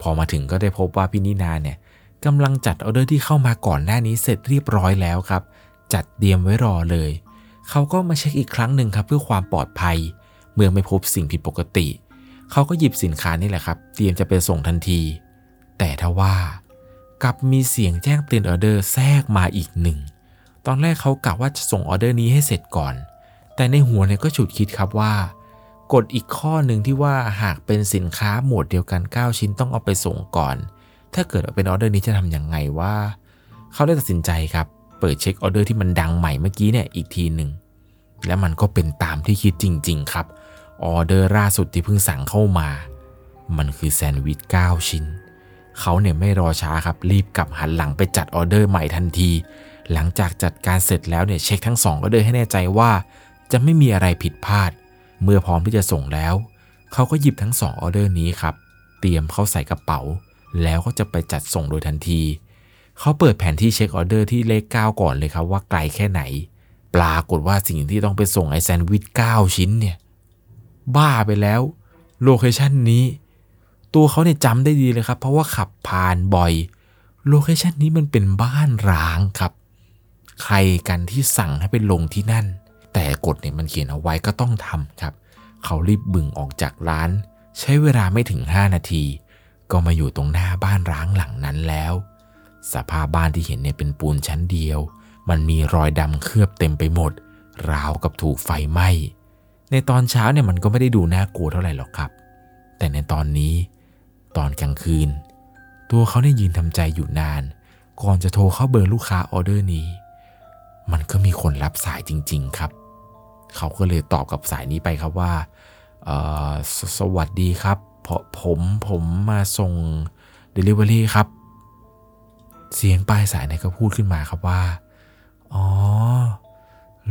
พอมาถึงก็ได้พบว่าพี่นินาเนี่ยกำลังจัดออเดอร์ที่เข้ามาก่อนหน้านี้เสร็จเรียบร้อยแล้วครับ จัดเตรียมไว้รอเลย เขาก็มาเช็คอีกครั้งหนึ่งครับเพื่อความปลอดภัย เมื่อไม่พบสิ่งผิดปกติ เขาก็หยิบสินค้านี่แหละครับ เตรียมจะไปส่งทันที แต่ทว่ากลับมีเสียงแจ้งเตือนออเดอร์แทรกมาอีกหนึ่ง ตอนแรกเขากะว่าจะส่งออเดอร์นี้ให้เสร็จก่อน แต่ในหัวเนี่ยก็ฉุกคิดครับว่า กฎอีกข้อหนึ่งที่ว่าหากเป็นสินค้าหมวดเดียวกัน 9 ชิ้นต้องเอาไปส่งก่อน ถ้าเกิดเป็นออเดอร์นี้จะทำยังไงว่า เขาได้ตัดสินใจครับ เปิดเช็คออเดอร์ที่มันดังใหม่เมื่อกี้เนี่ยอีกทีหนึ่ง และมันก็เป็นตามที่คิดจริง ๆ ครับ ออเดอร์ล่าสุดที่เพิ่งสั่งเข้ามา มันคือแซนด์วิช 9 ชิ้น เขาเนี่ยไม่รอช้าครับ รีบกลับหันหลังไปจัดออเดอร์ใหม่ทันที หลังจากจัดการเสร็จแล้วเนี่ยเช็คทั้งสองออเดอร์ให้แน่ใจว่า จะไม่มีอะไรผิดพลาดเมื่อพร้อมที่จะส่งแล้ว เขาก็หยิบทั้งสองออเดอร์นี้ครับ เตรียมเข้าใส่กระเป๋า แล้วก็จะไปจัดส่งโดยทันที เขาเปิดแผนที่เช็คออเดอร์ที่เลข 9 ก่อนเลยครับว่าไกลแค่ไหน ปรากฏว่าสิ่งที่ต้องไปส่งไอแซนด์วิช9ชิ้นเนี่ย บ้าไปแล้ว โลเคชันนี้ ตัวเขาเนี่ยจำได้ดีเลยครับ เพราะว่าขับผ่านบ่อย โลเคชันนี้มันเป็นบ้านร้างครับ ใครกันที่สั่งให้ไปลงที่นั่น แต่กฎเนี่ยมันเขียนเอาไว้ก็ต้องทำครับ เขารีบบึ่งออกจากร้าน ใช้เวลาไม่ถึง 5 นาที ก็มาอยู่ตรงหน้าบ้านร้างหลังนั้นแล้ว สภาพบ้านที่เห็นเนี่ยเป็นปูนชั้นเดียว มันมีรอยดำเคลือบเต็มไปหมด ราวกับถูกไฟไหม้ในตอนเช้าเนี่ยมันก็ไม่ได้ดูน่ากลัวเท่าไหร่หรอกครับ แต่ในตอนนี้ ตอนกลางคืน ตัวเขาได้ยืนทำใจอยู่นาน ก่อนจะโทรเข้าเบอร์ลูกค้าออเดอร์นี้ มันก็มีคนรับสายจริง ๆ ครับ เขาก็เลยตอบกับสายนี้ไปครับว่าสสวัสดีครับผมผมมาส่ง Delivery ครับ เสียงปลายสายเนี่ยก็พูดขึ้นมาครับว่า อ๋อ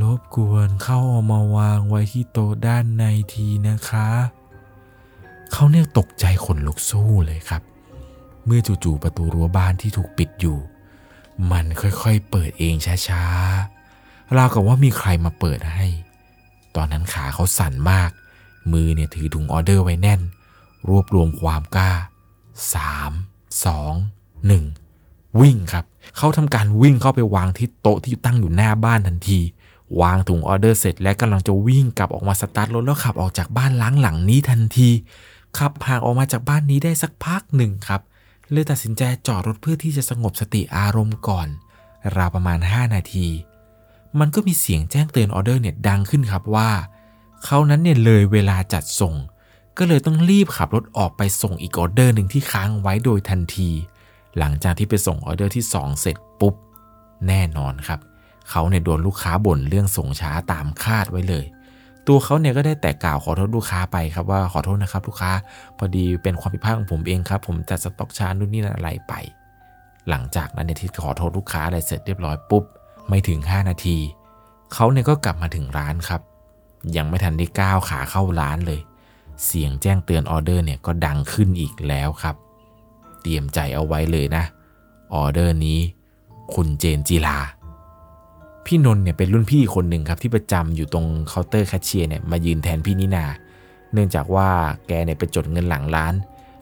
รบกวนเข้าเอามาวางไว้ที่โต๊ะด้านในทีนะคะ เขาเนี่ยตกใจขนลุกสู้เลยครับ เมื่อจู่ๆประตูรั้วบ้านที่ถูกปิดอยู่ มันค่อยๆเปิดเองช้าๆราวกับว่ามีใครมาเปิดให้ ตอนนั้นขาเขาสั่นมาก มือเนี่ยถือถุงออเดอร์ไว้แน่น รวบรวมความกล้า 3 2 1 วิ่งครับ เขาทำการวิ่งเข้าไปวางที่โต๊ะที่ตั้งอยู่หน้าบ้านทันที วางถุงออเดอร์เสร็จและกำลังจะวิ่งกลับออกมาสตาร์ทรถแล้วขับออกจากบ้านล้างหลังนี้ทันทีขับห่างออกมาจากบ้านนี้ได้สักพักหนึ่งครับเลยตัดสินใจจอดรถเพื่อที่จะสงบสติอารมณ์ก่อน ราวประมาณ 5 นาที มันก็มีเสียงแจ้งเตือนออเดอร์เนี่ยดังขึ้นครับว่าเขานั้นเนี่ยเลยเวลาจัดส่ง ก็เลยต้องรีบขับรถออกไปส่งอีกออเดอร์หนึ่งที่ค้างไว้โดยทันที หลังจากที่ไปส่งออเดอร์ที่ 2 เสร็จปุ๊บ แน่นอนครับ เขาเนี่ยโดนลูกค้าบ่นเรื่องส่งช้าตามคาดไว้เลย ตัวเขาเนี่ยก็ได้แต่กล่าวขอโทษลูกค้าไปครับว่าขอโทษนะครับลูกค้า พอดีเป็นความผิดพลาดของผมเองครับ ผมจัดสต็อกช้านู่นนี่นั่นอะไรไป หลังจากนั้นเนี่ยที่ขอโทษลูกค้าอะไรเสร็จเรียบร้อยปุ๊บ ไม่ถึง 5 นาที เขาเนี่ยก็กลับมาถึงร้านครับ ยังไม่ทันได้ก้าวขาเข้าร้านเลย เสียงแจ้งเตือนออเดอร์เนี่ยก็ดังขึ้นอีกแล้วครับ เตรียมใจเอาไว้เลยนะ ออเดอร์นี้ คุณเจนจีลา พี่นนท์เนี่ยเป็นรุ่นพี่คนหนึ่งครับ ที่ประจำอยู่ตรงเคาน์เตอร์แคชเชียร์เนี่ยมายืนแทนพี่นินา เนื่องจากว่าแกเนี่ยไปจดเงินหลังร้าน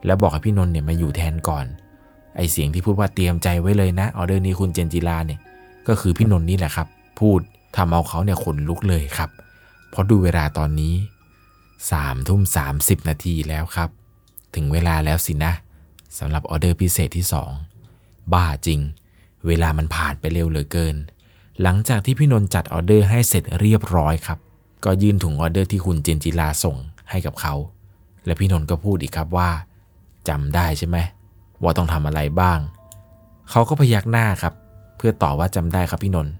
แล้วบอกให้พี่นนท์เนี่ยมาอยู่แทนก่อน ไอเสียงที่พูดว่าเตรียมใจไว้เลยนะออเดอร์นี้คุณเจนจีลาเนี่ย ก็คือพี่นนท์นี่แหละครับ พูดทำเอาเขาเนี่ยขนลุกเลยครับ เพราะดูเวลาตอนนี้สามทุ่มสามสิบนาทีแล้วครับ ถึงเวลาแล้วสินะสำหรับออเดอร์พิเศษที่สองบ้าจริง เวลามันผ่านไปเร็วเหลือเกิน หลังจากที่พี่นนท์จัดออเดอร์ให้เสร็จเรียบร้อยครับ ก็ยื่นถุงออเดอร์ที่คุณเจนจิลาส่งให้กับเขา และพี่นนท์ก็พูดอีกครับว่าจำได้ใช่ไหมว่าต้องทำอะไรบ้าง เขาก็พยักหน้าครับ พื่อตอบว่าจำได้ครับพี่นนท์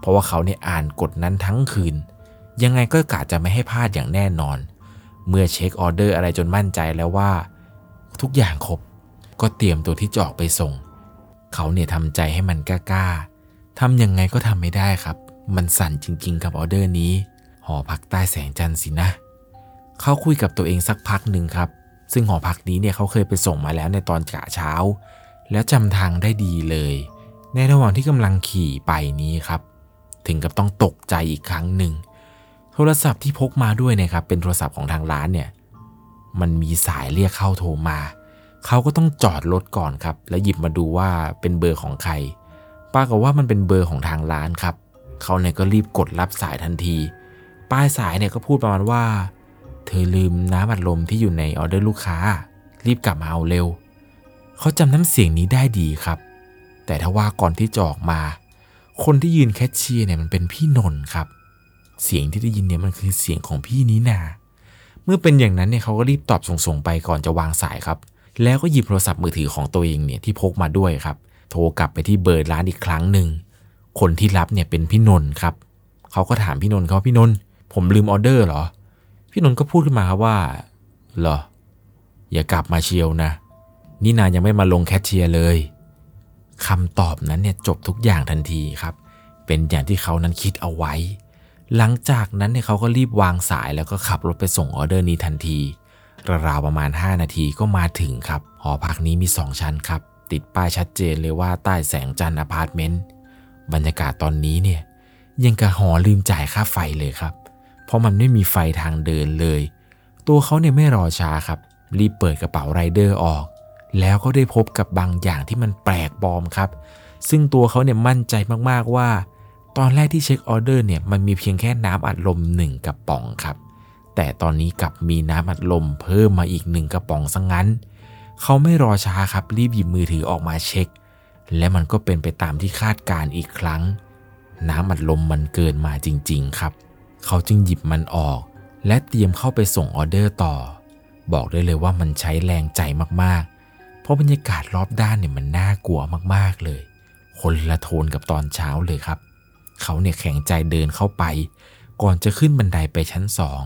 เพราะว่าเขาเนี่ยอ่านกฎนั้นทั้งคืน ยังไงก็กะจะไม่ให้พลาดอย่างแน่นอน เมื่อเช็คออเดอร์อะไรจนมั่นใจแล้วว่า ทุกอย่างครบ ก็เตรียมตัวที่จะออกไปส่ง เขาเนี่ยทำใจให้มันกล้าๆทำยังไงก็ทำไม่ได้ครับ มันสั่นจริงๆกับออเดอร์นี้ หอพักใต้แสงจันทร์สินะ เขาคุยกับตัวเองสักพักหนึ่งครับ ซึ่งหอพักนี้เนี่ยเขาเคยไปส่งมาแล้วในตอนกะเช้า แล้วจำทางได้ดีเลย ในระหว่างที่กำลังขี่ไปนี้ครับ ถึงกับต้องตกใจอีกครั้งหนึ่ง โทรศัพท์ที่พกมาด้วยเนี่ยครับ เป็นโทรศัพท์ของทางร้านเนี่ย มันมีสายเรียกเข้าโทรมา เขาก็ต้องจอดรถก่อนครับ แล้วหยิบมาดูว่าเป็นเบอร์ของใครปรากฏว่ามันเป็นเบอร์ของทางร้านครับ เขาเนี่ยก็รีบกดรับสายทันทีปลายสายเนี่ยก็พูดประมาณว่า เธอลืมน้ำอัดลมที่อยู่ในออเดอร์ลูกค้า รีบกลับมาเอาเร็ว เขาจำน้ำเสียงนี้ได้ดีครับ แต่ถ้าว่าก่อนที่จะออกมา คนที่ยืนแคชเชียร์เนี่ยมันเป็นพี่นนท์ครับ เสียงที่ได้ยินเนี่ยมันคือเสียงของพี่นินา เมื่อเป็นอย่างนั้นเนี่ยเขาก็รีบตอบส่งๆไปก่อนจะวางสายครับ แล้วก็หยิบโทรศัพท์มือถือของตัวเองเนี่ยที่พกมาด้วยครับ โทรกลับไปที่เบอร์ร้านอีกครั้งหนึ่ง คนที่รับเนี่ยเป็นพี่นนท์ครับ เขาก็ถามพี่นนท์เขาพี่นนท์ผมลืมออเดอร์เหรอ พี่นนท์ก็พูดขึ้นมาครับว่า เหรอ อย่ากลับมาเชียวนะ นีนายังไม่มาลงแคชเชียร์เลย คำตอบนั้นเนี่ยจบทุกอย่างทันทีครับ เป็นอย่างที่เขานั้นคิดเอาไว้ หลังจากนั้นเนี่ยเขาก็รีบวางสายแล้วก็ขับรถไปส่งออเดอร์นี้ทันทีราวๆประมาณ 5 นาทีก็มาถึงครับ หอพักนี้มี 2 ชั้นครับ ติดป้ายชัดเจนเลยว่าใต้แสงจันทร์อพาร์ตเมนต์ บรรยากาศตอนนี้เนี่ยอย่างกะหอลืมจ่ายค่าไฟเลยครับ เพราะมันไม่มีไฟทางเดินเลย ตัวเขาเนี่ยไม่รอช้าครับ รีบเปิดกระเป๋าไรเดอร์ออก แล้วก็ได้พบกับบางอย่างที่มันแปลกปลอมครับ ซึ่งตัวเขาเนี่ยมั่นใจมากๆว่า ตอนแรกที่เช็คออเดอร์เนี่ยมันมีเพียงแค่น้ำอัดลมหนึ่งกระป๋องครับ แต่ตอนนี้กลับมีน้ำอัดลมเพิ่มมาอีกหนึ่งกระป๋องซะงงั้น เขาไม่รอช้าครับรีบหยิบมือถือออกมาเช็ค และมันก็เป็นไปตามที่คาดการอีกครั้ง น้ำอัดลมมันเกินมาจริง ๆ ครับ เขาจึงหยิบมันออก และเตรียมเข้าไปส่งออเดอร์ต่อ บอกได้เลยว่ามันใช้แรงใจมากๆ เพราะบรรยากาศรอบด้านเนี่ยมันน่ากลัวมากๆเลย คนละโทนกับตอนเช้าเลยครับ เขาเนี่ยแข็งใจเดินเข้าไป ก่อนจะขึ้นบันไดไปชั้นสอง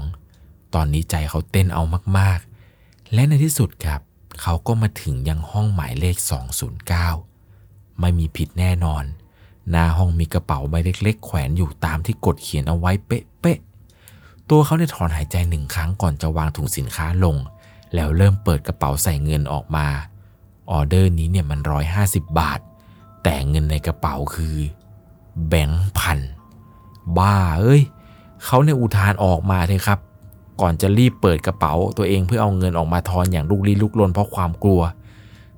ตอนนี้ใจเขาเต้นเอามากๆ และในที่สุดครับ เขาก็มาถึงยังห้องหมายเลข 209 ไม่มีผิดแน่นอน หน้าห้องมีกระเป๋าใบเล็ก ๆ แขวนอยู่ตามที่กฎเขียนเอาไว้เป๊ะๆ ตัวเขาเนี่ยถอนหายใจหนึ่งครั้งก่อนจะวางถุงสินค้าลง แล้วเริ่มเปิดกระเป๋าใส่เงินออกมา ออเดอร์นี้เนี่ยมันร้อยห้าสิบบาท แต่เงินในกระเป๋าคือแบงค์พันบ้าเอ้ยเขาเนี่ยอุทานออกมาเลยครับ ก่อนจะรีบเปิดกระเป๋าตัวเองเพื่อเอาเงินออกมาทอนอย่างลุกลี้ลุกลนเพราะความกลัว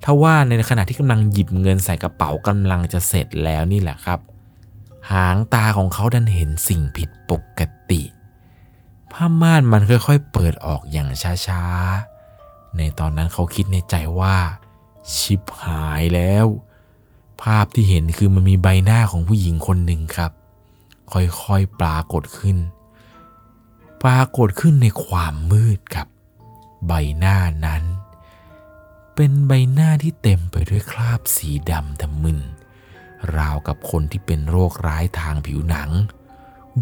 ทว่าในขณะที่กำลังหยิบเงินใส่กระเป๋ากำลังจะเสร็จแล้วนี่แหละครับ หางตาของเขาดันเห็นสิ่งผิดปกติ ผ้าม่านมันค่อยๆเปิดออกอย่างช้าๆ ในตอนนั้นเขาคิดในใจว่า ชิบหายแล้ว ภาพที่เห็นคือมันมีใบหน้าของผู้หญิงคนหนึ่งครับ ค่อยๆปรากฏขึ้น ปรากฏขึ้นในความมืดครับ ใบหน้านั้น เป็นใบหน้าที่เต็มไปด้วยคราบสีดำทะมึน ราวกับคนที่เป็นโรคร้ายทางผิวหนัง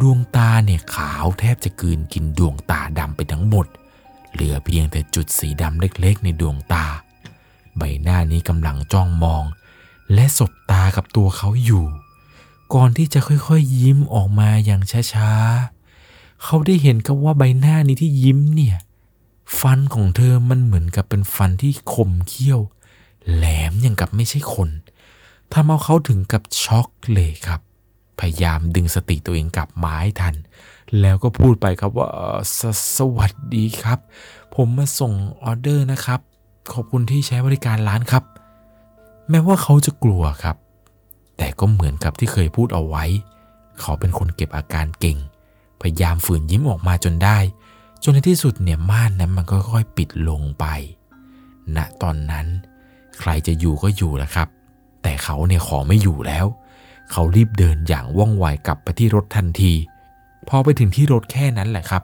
ดวงตาเนี่ยขาวแทบจะกืนกินดวงตาดำไปทั้งหมด เหลือเพียงแต่จุดสีดำเล็กๆ ในดวงตา ใบหน้านี้กำลังจ้องมอง และสบตากับตัวเขาอยู่ ก่อนที่จะค่อยๆยิ้มออกมาอย่างช้าๆ เขาได้เห็นกับว่าใบหน้านี้ที่ยิ้มเนี่ย ฟันของเธอมันเหมือนกับเป็นฟันที่คมเขี้ยว แหลมอย่างกับไม่ใช่คนทำเอาเขาถึงกับช็อกเลยครับ พยายามดึงสติตัวเองกลับมาให้ทัน แล้วก็พูดไปครับว่าสสวัสดีครับ ผมมาส่งออเดอร์นะครับ ขอบคุณที่ใช้บริการร้านครับ แม้ว่าเขาจะกลัวครับ แต่ก็เหมือนกับที่เคยพูดเอาไว้ เขาเป็นคนเก็บอาการเก่ง พยายามฝืนยิ้มออกมาจนได้ จนในที่สุดเนี่ยม่านนั้นมันก็ค่อยๆปิดลงไปณตอนนั้น ใครจะอยู่ก็อยู่แหละครับ แต่เขาเนี่ยขอไม่อยู่แล้ว เขารีบเดินอย่างว่องไวกลับไปที่รถทันที พอไปถึงที่รถแค่นั้นแหละครับ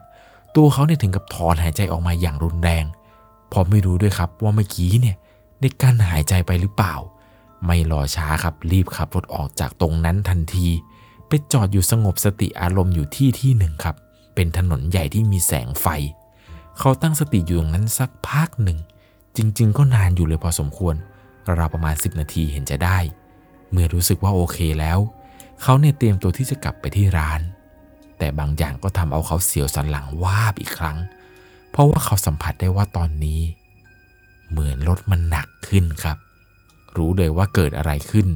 ตัวเขาเนี่ยถึงกับถอนหายใจออกมาอย่างรุนแรง พอไม่รู้ด้วยครับว่าเมื่อกี้เนี่ยได้กั้นหายใจไปหรือเปล่า ไม่รอช้าครับรีบขับรถออกจากตรงนั้นทันทีไปจอดอยู่สงบสติอารมณ์อยู่ที่ที่หนึ่งครับ เป็นถนนใหญ่ที่มีแสงไฟ เขาตั้งสติอยู่ตรงนั้นสักพักหนึ่ง จริง ๆ ก็นานอยู่เลยพอสมควร ราวประมาณ 10 นาทีเห็นจะได้ เมื่อรู้สึกว่าโอเคแล้ว เขาเนี่ยเตรียมตัวที่จะกลับไปที่ร้าน แต่บางอย่างก็ทำเอาเขาเสียวสันหลังวาบอีกครั้งเพราะว่าเขาสัมผัสได้ว่าตอนนี้ เหมือนรถมันหนักขึ้นครับ รู้เลยว่าเกิดอะไรขึ้น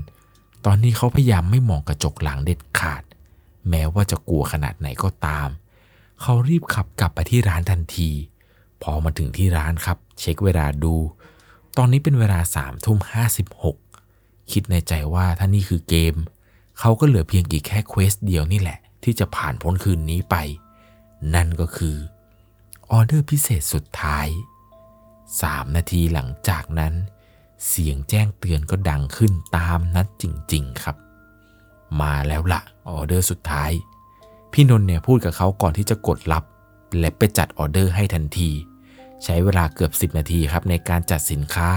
ตอนนี้เขาพยายามไม่มองกระจกหลังเด็ดขาด แม้ว่าจะกลัวขนาดไหนก็ตาม เขารีบขับกลับไปที่ร้านทันที พอมาถึงที่ร้านครับ เช็คเวลาดู ตอนนี้เป็นเวลาสามทุ่มห้าสิบหกคิดในใจว่าถ้านี่คือเกม เขาก็เหลือเพียงอีกแค่ quest เดียวนี่แหละ ที่จะผ่านพ้นคืนนี้ไป นั่นก็คือ ออเดอร์พิเศษสุดท้าย3นาทีหลังจากนั้น เสียงแจ้งเตือนก็ดังขึ้นตามนัดจริง ๆครับ มาแล้วละออเดอร์สุดท้าย พี่นนท์เนี่ยพูดกับเขาก่อนที่จะกดรับ และไปจัดออเดอร์ให้ทันที ใช้เวลาเกือบ 10 นาทีครับในการจัดสินค้า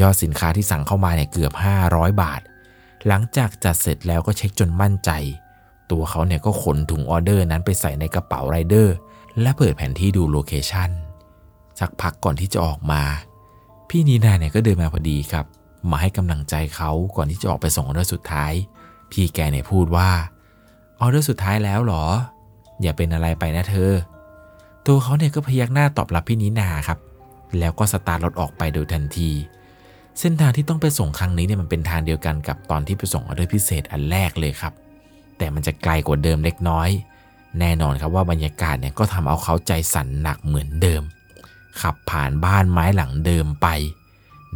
ยอดสินค้าที่สั่งเข้ามาเนี่ยเกือบ 500 บาท หลังจากจัดเสร็จแล้วก็เช็คจนมั่นใจ ตัวเขาเนี่ยก็ขนถุงออเดอร์นั้นไปใส่ในกระเป๋าไรเดอร์ และเปิดแผนที่ดู location สักพักก่อนที่จะออกมา พี่นีนาเนี่ยก็เดินมาพอดีครับ มาให้กำลังใจเขาก่อนที่จะออกไปส่งออเดอร์สุดท้าย พี่แกเนี่ยพูดว่าออเดอร์สุดท้ายแล้วหรอ อย่าเป็นอะไรไปนะเธอ ตัวเขาเนี่ยก็พยักหน้าตอบรับพี่นินาครับ แล้วก็สตาร์ทรถออกไปโดยทันที เส้นทางที่ต้องไปส่งครั้งนี้เนี่ยมันเป็นทางเดียวกันกับตอนที่ไปส่งออเดอร์พิเศษอันแรกเลยครับ แต่มันจะไกลกว่าเดิมเล็กน้อย แน่นอนครับว่าบรรยากาศเนี่ยก็ทำเอาเขาใจสั่นหนักเหมือนเดิม ขับผ่านบ้านไม้หลังเดิมไป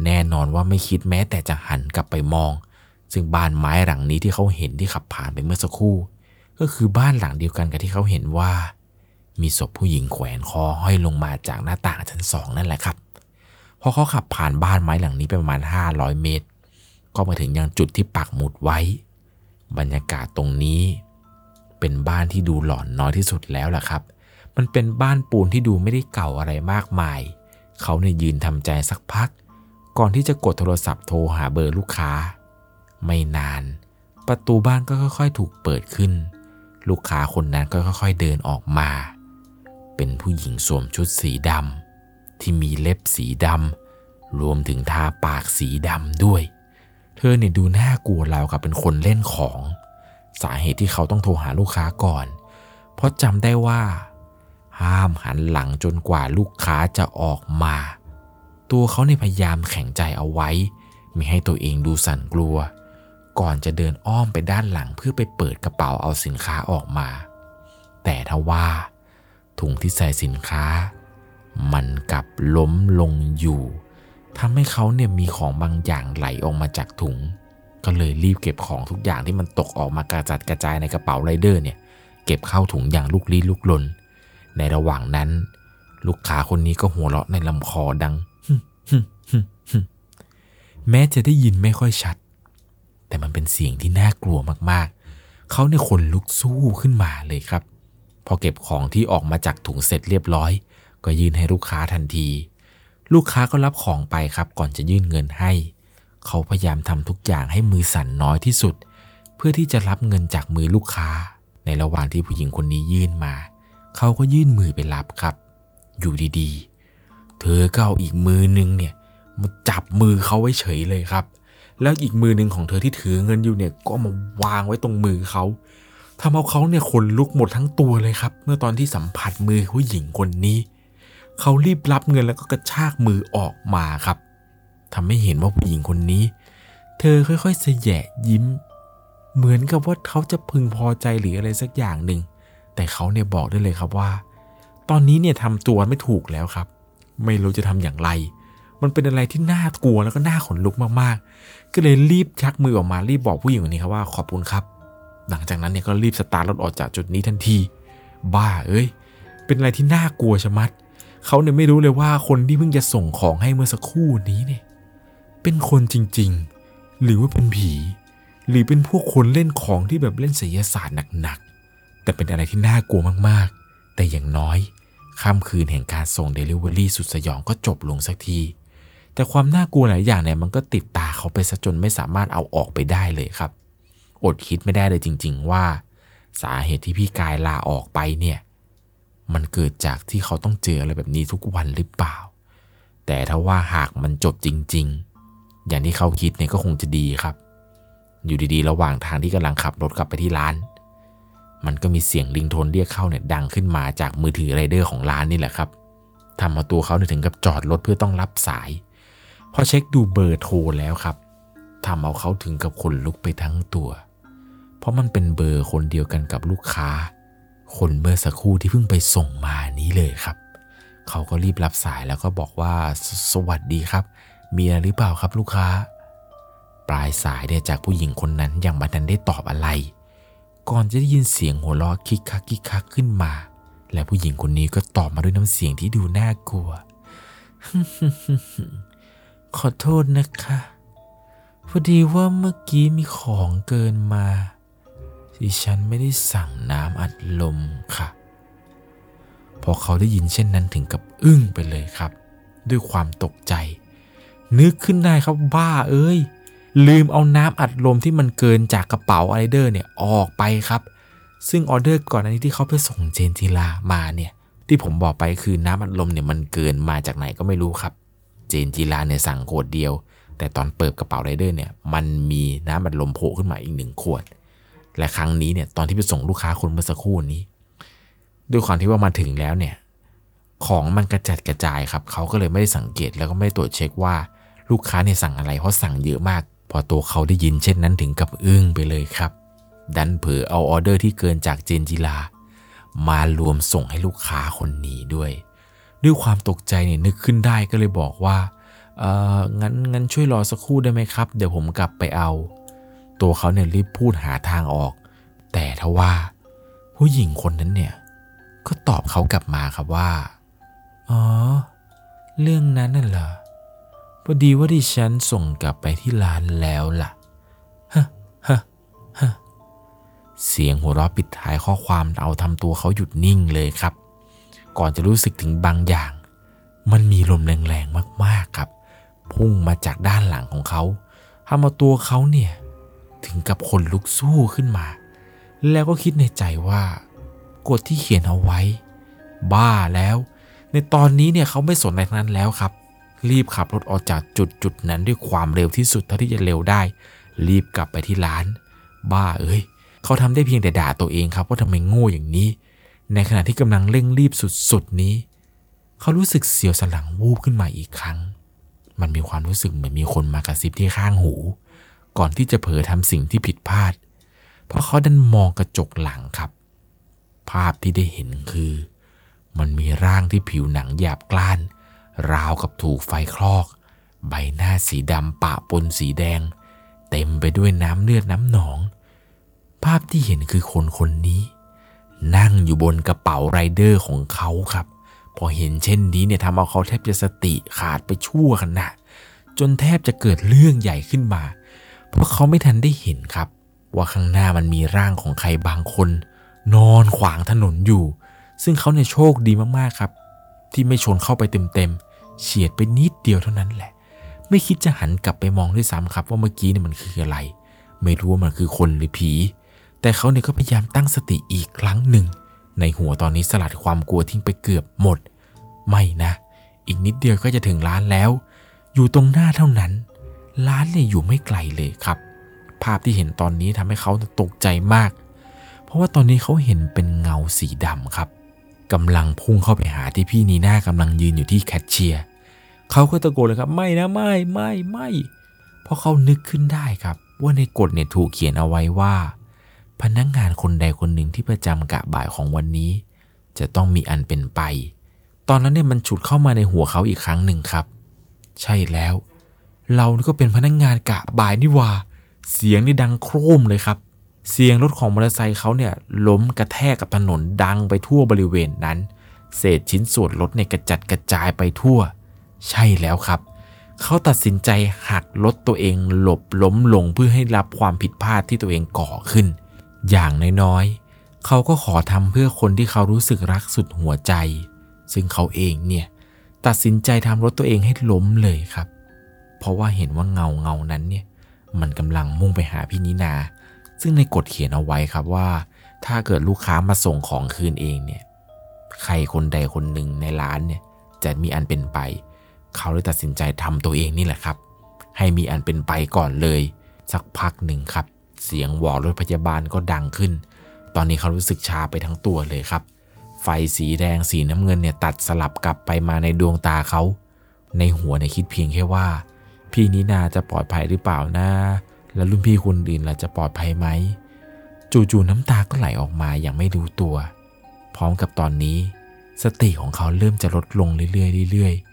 แน่นอนว่าไม่คิดแม้แต่จะหันกลับไปมอง ซึ่งบ้านไม้หลังนี้ที่เขาเห็นที่ขับผ่านไปเมื่อสักครู่ ก็คือบ้านหลังเดียวกันกับที่เขาเห็นว่า มีศพผู้หญิงแขวนคอห้อยลงมาจากหน้าต่างชั้นสองนั่นแหละครับพอเขาขับผ่านบ้านไม้หลังนี้ไปประมาณ 500 เมตร ก็มาถึงยังจุดที่ปักหมุดไว้ บรรยากาศตรงนี้ เป็นบ้านที่ดูหลอนน้อยที่สุดแล้วล่ะครับ มันเป็นบ้านปูนที่ดูไม่ได้เก่าอะไรมากมาย เขาเนี่ยยืนทำใจสักพัก ก่อนที่จะกดโทรศัพท์โทรหาเบอร์ลูกค้า ไม่นาน ประตูบ้านก็ค่อย ๆ ถูกเปิดขึ้น ลูกค้าคนนั้นก็ค่อย ๆ เดินออกมา เป็นผู้หญิงสวมชุดสีดำที่มีเล็บสีดำรวมถึงทาปากสีดำด้วย เธอเนี่ยดูน่ากลัวราวกับเป็นคนเล่นของ สาเหตุที่เขาต้องโทรหาลูกค้าก่อน เพราะจำได้ว่า ห้ามหันหลังจนกว่าลูกค้าจะออกมา ตัวเขาในพยายามแข็งใจเอาไว้ ไม่ให้ตัวเองดูสั่นกลัว ก่อนจะเดินอ้อมไปด้านหลังเพื่อไปเปิดกระเป๋าเอาสินค้าออกมา แต่ทว่า ถุงที่ใส่สินค้า มันกลับล้มลงอยู่ทำให้เขาเนี่ยมีของบางอย่างไหลออกมาจากถุง ก็เลยรีบเก็บของทุกอย่างที่มันตกออกมากระจัดกระจายในกระเป๋าไรเดอร์เนี่ยเก็บเข้าถุงอย่างลุกลี้ลุกลน ในระหว่างนั้น ลูกค้าคนนี้ก็หัวเราะในลำคอดัง แม้จะได้ยินไม่ค่อยชัด แต่มันเป็นเสียงที่น่ากลัวมากๆ เขาเนี่ยขนลุกสู้ขึ้นมาเลยครับ พอเก็บของที่ออกมาจากถุงเสร็จเรียบร้อย ก็ยื่นให้ลูกค้าทันที ลูกค้าก็รับของไปครับก่อนจะยื่นเงินให้ เขาพยายามทำทุกอย่างให้มือสั่นน้อยที่สุด เพื่อที่จะรับเงินจากมือลูกค้า ในระหว่างที่ผู้หญิงคนนี้ยื่นมา เขาก็ยื่นมือไปรับครับ อยู่ดีๆ เธอก็เอาอีกมือนึงเนี่ยมาจับมือเขาไว้เฉยเลยครับ แล้วอีกมือหนึ่งของเธอที่ถือเงินอยู่เนี่ยก็มาวางไว้ตรงมือเขาทำเอาเขาเนี่ยขนลุกหมดทั้งตัวเลยครับ เมื่อตอนที่สัมผัสมือผู้หญิงคนนี้ เขารีบรับเงินแล้วก็กระชากมือออกมาครับ ทำให้เห็นว่าผู้หญิงคนนี้ เธอค่อยๆเสยะยิ้ม เหมือนกับว่าเขาจะพึงพอใจหรืออะไรสักอย่างหนึ่ง แต่เขาเนี่ยบอกได้เลยครับว่า ตอนนี้เนี่ยทำตัวไม่ถูกแล้วครับ ไม่รู้จะทำอย่างไร มันเป็นอะไรที่น่ากลัวแล้วก็น่าขนลุกมากๆ ก็เลยรีบชักมือออกมารีบบอกผู้หญิงคนนี้ครับว่าขอบคุณครับ หลังจากนั้นเนี่ยก็รีบสตาร์ทรถออกจากจุดนี้ทันที บ้าเอ้ย เป็นอะไรที่น่ากลัวชะมัดเขาเนี่ยไม่รู้เลยว่าคนที่เพิ่งจะส่งของให้เมื่อสักครู่นี้เนี่ย เป็นคนจริง ๆ หรือว่าเป็นผี หรือเป็นพวกคนเล่นของที่แบบเล่นศิลศาสตร์หนักๆ แต่เป็นอะไรที่น่ากลัวมากๆ แต่อย่างน้อยค่ำคืนแห่งการส่งเดลิเวอรี่สุดสยองก็จบลงสักที แต่ความน่ากลัวหลายอย่างเนี่ยมันก็ติดตาเขาไปซะจนไม่สามารถเอาออกไปได้เลยครับ อดคิดไม่ได้เลยจริง ๆ ว่า สาเหตุที่พี่กายลาออกไปเนี่ย มันเกิดจากที่เขาต้องเจออะไรแบบนี้ทุกวันหรือเปล่า แต่ถ้าว่าหากมันจบจริง ๆ อย่างที่เขาคิดเนี่ยก็คงจะดีครับ อยู่ดีๆ ระหว่างทางที่กำลังขับรถกลับไปที่ร้าน มันก็มีเสียงลิงโทนเรียกเข้าเนี่ยดังขึ้นมาจากมือถือไรเดอร์ของร้านนี่แหละครับทำเอาตัวเขาเนี่ยถึงกับจอดรถเพื่อต้องรับสาย พอเช็คดูเบอร์โทรแล้วครับทำเอาเขาถึงกับขนลุกไปทั้งตัว เพราะมันเป็นเบอร์คนเดียวกันกับลูกค้า คนเมื่อสักครู่ที่เพิ่งไปส่งมานี้เลยครับ เขาก็รีบรับสายแล้วก็บอกว่าสสวัสดีครับ มีอะไรหรือเปล่าครับลูกค้า ปลายสายเนี่ยจากผู้หญิงคนนั้นยังไม่ทันได้ตอบอะไร ก่อนจะได้ยินเสียงหัวเราะคิกคักคิกคักขึ้นมา และผู้หญิงคนนี้ก็ตอบมาด้วยน้ำเสียงที่ดูน่ากลัว ขอโทษนะคะพอดีว่าเมื่อกี้มีของเกินมาดิฉันไม่ได้สั่งน้ำอัดลมค่ะ พอเขาได้ยินเช่นนั้นถึงกับอึ้งไปเลยครับ ด้วยความตกใจ นึกขึ้นได้ครับบ้าเอ้ย ลืมเอาน้ำอัดลมที่มันเกินจากกระเป๋าออเดอร์เนี่ยออกไปครับ ซึ่งออเดอร์ก่อนอันนี้ที่เขาไปส่งเจนจิลามาเนี่ย ที่ผมบอกไปคือน้ำอัดลมเนี่ยมันเกินมาจากไหนก็ไม่รู้ครับ เจนจิลาเนี่ยสั่งขวดเดียว แต่ตอนเปิดกระเป๋าไรเดอร์เนี่ยมันมีน้ำอัดลมโผล่ขึ้นมาอีกหนึ่งขวด และครั้งนี้เนี่ยตอนที่ไปส่งลูกค้าคนเมื่อสักครู่นี้ ด้วยความที่ว่ามาถึงแล้วเนี่ยของมันกระจัดกระจายครับ เขาก็เลยไม่ได้สังเกตแล้วก็ไม่ได้ตรวจเช็คว่า ลูกค้าเนี่ยสั่งอะไรเพราะสั่งเยอะมาก พอตัวเขาได้ยินเช่นนั้นถึงกับอึ้งไปเลยครับ ดันเผลอเอาออเดอร์ที่เกินจากเจนจิลามารวมส่งให้ลูกค้าคนนี้ด้วย ด้วยความตกใจเนี่ยนึกขึ้นได้ก็เลยบอกว่าเอองั้นงั้นช่วยรอสักครู่ได้ไหมครับ เดี๋ยวผมกลับไปเอา ตัวเขาเนี่ยรีบพูดหาทางออก แต่ทว่า ผู้หญิงคนนั้นเนี่ย ก็ตอบเขากลับมาครับว่า อ๋อ เรื่องนั้นน่ะเหรอ พอดีว่าดิฉันส่งกลับไปที่ร้านแล้วล่ะฮะฮะฮะเสียงหัวเราะปิดท้ายข้อความเอาทำตัวเขาหยุดนิ่งเลยครับ ก่อนจะรู้สึกถึงบางอย่าง มันมีลมแรงๆมากๆครับ พุ่งมาจากด้านหลังของเขาทำเอาตัวเขาเนี่ย ถึงกับคนลุกสู้ขึ้นมา แล้วก็คิดในใจว่ากฎที่เขียนเอาไว้ บ้าแล้ว ในตอนนี้เนี่ยเขาไม่สนอะไรทั้งนั้นแล้วครับ รีบขับรถออกจากจุดจุดนั้นด้วยความเร็วที่สุดเท่าที่จะเร็วได้ รีบกลับไปที่ร้าน บ้าเอ้ย เขาทำได้เพียงแต่ด่าตัวเองครับว่าทำไมโง่อย่างนี้ ในขณะที่กำลังเร่งรีบสุดๆนี้ เขารู้สึกเสียวสนหลังวูบขึ้นมาอีกครั้ง มันมีความรู้สึกเหมือนมีคนมากระซิบที่ข้างหู ก่อนที่จะเผลอทำสิ่งที่ผิดพลาด เพราะเขาดันมองกระจกหลังครับ ภาพที่ได้เห็นคือ มันมีร่างที่ผิวหนังหยาบกร้าน ราวกับถูกไฟคลอก ใบหน้าสีดำปะปนสีแดง เต็มไปด้วยน้ำเลือดน้ำหนอง ภาพที่เห็นคือคนคนนี้ นั่งอยู่บนกระเป๋าไรเดอร์ของเขาครับ พอเห็นเช่นนี้เนี่ยทำเอาเขาแทบจะสติขาดไปชั่วขณะจนแทบจะเกิดเรื่องใหญ่ขึ้นมา เพราะเขาไม่ทันได้เห็นครับ ว่าข้างหน้ามันมีร่างของใครบางคน นอนขวางถนนอยู่ ซึ่งเขาเนี่ยโชคดีมากๆครับ ที่ไม่ชนเข้าไปเต็มๆ เฉียดไปนิดเดียวเท่านั้นแหละ ไม่คิดจะหันกลับไปมองด้วยซ้ำครับ ว่าเมื่อกี้เนี่ยมันคืออะไร ไม่รู้ว่ามันคือคนหรือผี แต่เขาเนี่ยก็พยายามตั้งสติอีกครั้งหนึ่ง ในหัวตอนนี้สลัดความกลัวทิ้งไปเกือบหมด ไม่นะ อีกนิดเดียวก็จะถึงร้านแล้ว อยู่ตรงหน้าเท่านั้น ร้านเนี่ยอยู่ไม่ไกลเลยครับ ภาพที่เห็นตอนนี้ทำให้เขาตกใจมาก เพราะว่าตอนนี้เขาเห็นเป็นเงาสีดำครับกำลังพุ่งเข้าไปหาที่พี่นีน่ากำลังยืนอยู่ที่แคชเชียร์ เขาก็ตะโกนเลยครับ ไม่นะไม่ไม่ไม่เพราะเขานึกขึ้นได้ครับ ว่าในกฎเนี่ยถูกเขียนเอาไว้ว่า พนักงานคนใดคนหนึ่งที่ประจำกะบ่ายของวันนี้ จะต้องมีอันเป็นไป ตอนนั้นเนี่ยมันฉุดเข้ามาในหัวเขาอีกครั้งหนึ่งครับ ใช่แล้ว เราก็เป็นพนักงานกะบ่ายนี่ว่า เสียงนี่ดังโครมเลยครับเสียงรถของมอเตอร์ไซค์เขาเนี่ยล้มกระแทกกับถนนดังไปทั่วบริเวณนั้น เศษชิ้นส่วนรถเนี่ยกระจัดกระจายไปทั่ว ใช่แล้วครับ เขาตัดสินใจหักรถตัวเองหลบล้มลงเพื่อให้รับความผิดพลาดที่ตัวเองก่อขึ้น อย่างน้อยๆ เขาก็ขอทำเพื่อคนที่เขารู้สึกรักสุดหัวใจ ซึ่งเขาเองเนี่ยตัดสินใจทำรถตัวเองให้ล้มเลยครับ เพราะว่าเห็นว่าเงาเงานั้นเนี่ยมันกำลังมุ่งไปหาพี่นินา ซึ่งในกฎเขียนเอาไว้ครับว่า ถ้าเกิดลูกค้ามาส่งของคืนเองเนี่ย ใครคนใดคนหนึ่งในร้านเนี่ยจะมีอันเป็นไป เขาเลยตัดสินใจทำตัวเองนี่แหละครับ ให้มีอันเป็นไปก่อนเลย สักพักหนึ่งครับ เสียงหวอรถพยาบาลก็ดังขึ้น ตอนนี้เขารู้สึกชาไปทั้งตัวเลยครับ ไฟสีแดงสีน้ำเงินเนี่ยตัดสลับกลับไปมาในดวงตาเขา ในหัวเนี่ยคิดเพียงแค่ว่า พี่นินาจะปลอดภัยหรือเปล่านะแล้วรุ่นพี่คนอื่นล่ะจะปลอดภัยไหม จู่ๆน้ำตาก็ไหลออกมาอย่างไม่รู้ตัว พร้อมกับตอนนี้ สติของเขาเริ่มจะลดลงเรื่อยๆเรื่อยๆ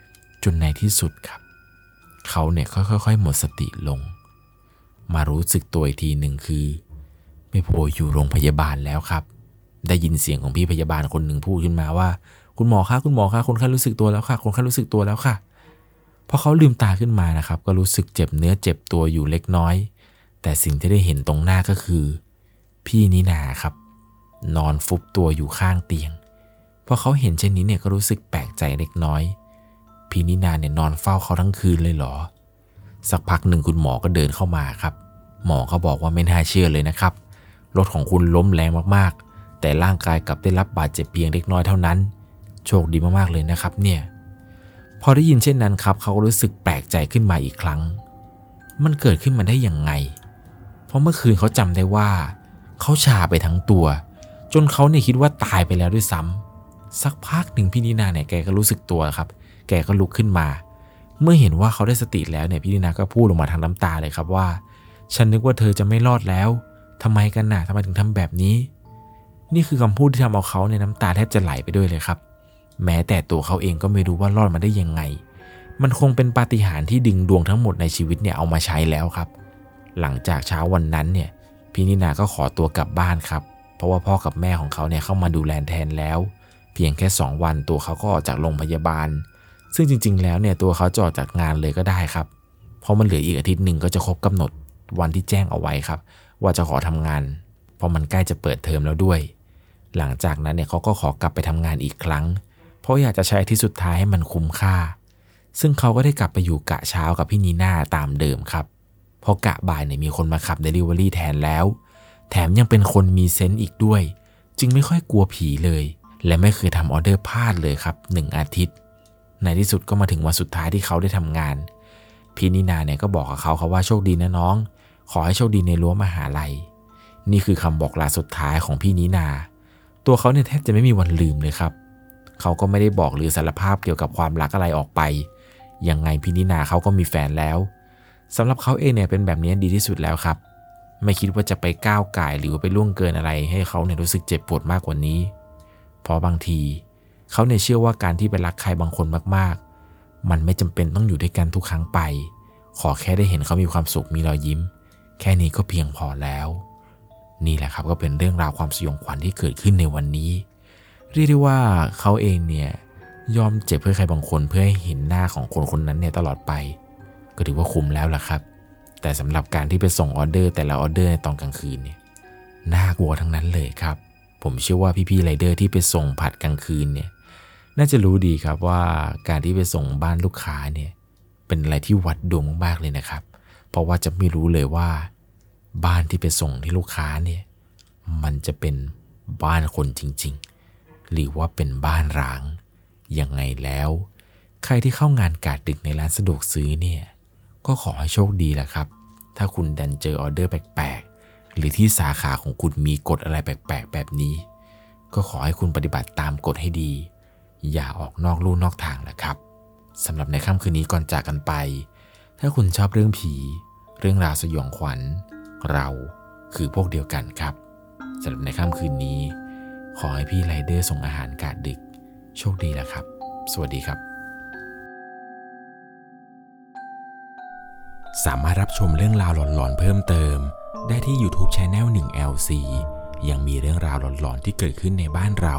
จนในที่สุดครับ เขาเนี่ยค่อยๆหมดสติลง มารู้สึกตัวอีกทีหนึ่งคือไม่โผล่อยู่โรงพยาบาลแล้วครับ ได้ยินเสียงของพี่พยาบาลคนหนึ่งพูดขึ้นมาว่า คุณหมอคะคุณหมอคะคนไข้รู้สึกตัวแล้วค่ะ คนไข้รู้สึกตัวแล้วค่ะพอเขาลืมตาขึ้นมานะครับ ก็รู้สึกเจ็บเนื้อเจ็บตัวอยู่เล็กน้อย แต่สิ่งที่ได้เห็นตรงหน้าก็คือ พี่นินาครับ นอนฟุบตัวอยู่ข้างเตียงพอเขาเห็นเช่นนี้เนี่ยก็รู้สึกแปลกใจเล็กน้อย พี่นินาเนี่ยนอนเฝ้าเขาทั้งคืนเลยเหรอ สักพักหนึ่งคุณหมอก็เดินเข้ามาครับ หมอเขาบอกว่าไม่น่าเชื่อเลยนะครับ รถของคุณล้มแรงมากๆ แต่ร่างกายกลับได้รับบาดเจ็บเพียงเล็กน้อยเท่านั้น โชคดีมากๆเลยนะครับเนี่ย พอได้ยินเช่นนั้นครับเขาก็รู้สึกแปลกใจขึ้นมาอีกครั้ง มันเกิดขึ้นมาได้ยังไง เพราะเมื่อคืนเขาจำได้ว่าเขาชาไปทั้งตัว จนเขาเนี่ยคิดว่าตายไปแล้วด้วยซ้ำสักพักหนึ่งพี่นินาเนี่ยแกก็รู้สึกตัวครับ แกก็ลุกขึ้นมา เมื่อเห็นว่าเขาได้สติแล้วเนี่ยพี่นินาก็พูดออกมาทางน้ำตาเลยครับว่า ฉันนึกว่าเธอจะไม่รอดแล้วทำไมกันน่ะทำไมถึงทำแบบนี้ นี่คือคำพูดที่ทำเอาเขาเนี่ยน้ำตาแทบจะไหลไปด้วยเลยครับ แม้แต่ตัวเขาเองก็ไม่รู้ว่ารอดมาได้ยังไง มันคงเป็นปาฏิหาริย์ที่ดึงดวงทั้งหมดในชีวิตเนี่ยเอามาใช้แล้วครับ หลังจากเช้าวันนั้นเนี่ยพี่นินาก็ขอตัวกลับบ้านครับ เพราะว่าพ่อกับแม่ของเขาเนี่ยเข้ามาดูแลแทนแล้ว เพียงแค่ 2 วันตัวเขาก็ออกจากโรงพยาบาล ซึ่งจริง ๆ แล้วเนี่ยตัวเขาจะออกจากงานเลยก็ได้ครับ เพราะมันเหลืออีกอาทิตย์หนึ่งก็จะครบกำหนดวันที่แจ้งเอาไว้ครับ ว่าจะขอทำงาน เพราะมันใกล้จะเปิดเทอมแล้วด้วย หลังจากนั้นเนี่ยเขาก็ขอกลับไปทำงานอีกครั้ง เพราะอยากจะใช้อาทิตย์สุดท้ายให้มันคุ้มค่า ซึ่งเขาก็ได้กลับไปอยู่กะเช้ากับพี่นีน่าตามเดิมครับเพราะกะบ่ายเนี่ยมีคนมาขับเดลิเวอรี่แทนแล้ว แถมยังเป็นคนมีเซนต์อีกด้วย จึงไม่ค่อยกลัวผีเลย และไม่เคยทำออเดอร์พลาดเลยครับหนึ่งอาทิตย์ ในที่สุดก็มาถึงวันสุดท้ายที่เขาได้ทำงาน พี่นินาเนี่ยก็บอกกับเขาครับว่าโชคดีนะน้อง ขอให้โชคดีในรั้วมหาลัย นี่คือคำบอกลาสุดท้ายของพี่นินา ตัวเขาเนี่ยแทบจะไม่มีวันลืมเลยครับ เขาก็ไม่ได้บอกหรือสารภาพเกี่ยวกับความรักอะไรออกไป ยังไงพี่นินาเขาก็มีแฟนแล้วสำหรับเขาเองเนี่ยเป็นแบบนี้ดีที่สุดแล้วครับ ไม่คิดว่าจะไปก้าวไก่หรือว่าไปล่วงเกินอะไร ให้เขาเนี่ยรู้สึกเจ็บปวดมากกว่านี้ เพราะบางที เขาเนี่ยเชื่อว่าการที่ไปรักใครบางคนมากๆ มันไม่จำเป็นต้องอยู่ด้วยกันทุกครั้งไป ขอแค่ได้เห็นเขามีความสุขมีรอยยิ้ม แค่นี้ก็เพียงพอแล้ว นี่แหละครับก็เป็นเรื่องราวความสยองขวัญที่เกิดขึ้นในวันนี้ เรียกได้ว่าเขาเองเนี่ยยอมเจ็บเพื่อใครบางคนเพื่อให้เห็นหน้าของคนคนนั้นเนี่ยตลอดไป ก็ถือว่าคุ้มแล้วล่ะครับ แต่สำหรับการที่ไปส่งออเดอร์แต่ละออเดอร์ในตอนกลางคืนเนี่ยน่ากลัวทั้งนั้นเลยครับ ผมเชื่อว่าพี่ๆไรเดอร์ที่ไปส่งผัดกลางคืนเนี่ย น่าจะรู้ดีครับว่าการที่ไปส่งบ้านลูกค้าเนี่ยเป็นอะไรที่วัดดวงมากๆเลยนะครับ เพราะว่าจะไม่รู้เลยว่า บ้านที่ไปส่งที่ลูกค้าเนี่ยมันจะเป็นบ้านคนจริง ๆ หรือว่าเป็นบ้านร้างยังไงแล้ว ใครที่เข้างานกาดดึกในร้านสะดวกซื้อเนี่ยก็ขอให้โชคดีแหละครับ ถ้าคุณดันเจอออเดอร์แปลกๆ หรือที่สาขาของคุณมีกฎอะไรแปลกๆ แบบนี้ ก็ขอให้คุณปฏิบัติตามกฎให้ดี อย่าออกนอกลู่นอกทางนะครับสำหรับในค่ำคืนนี้ก่อนจากกันไป ถ้าคุณชอบเรื่องผี เรื่องราวสยองขวัญ เราคือพวกเดียวกันครับสำหรับในค่ำคืนนี้ ขอให้พี่ไรเดอร์ส่งอาหารกาดดึก โชคดีแล้วครับ สวัสดีครับ สามารถรับชมเรื่องราวหลอนๆเพิ่มเติม ได้ที่ YouTube Channel 1 LC ยังมีเรื่องราวหลอนๆที่เกิดขึ้นในบ้านเรา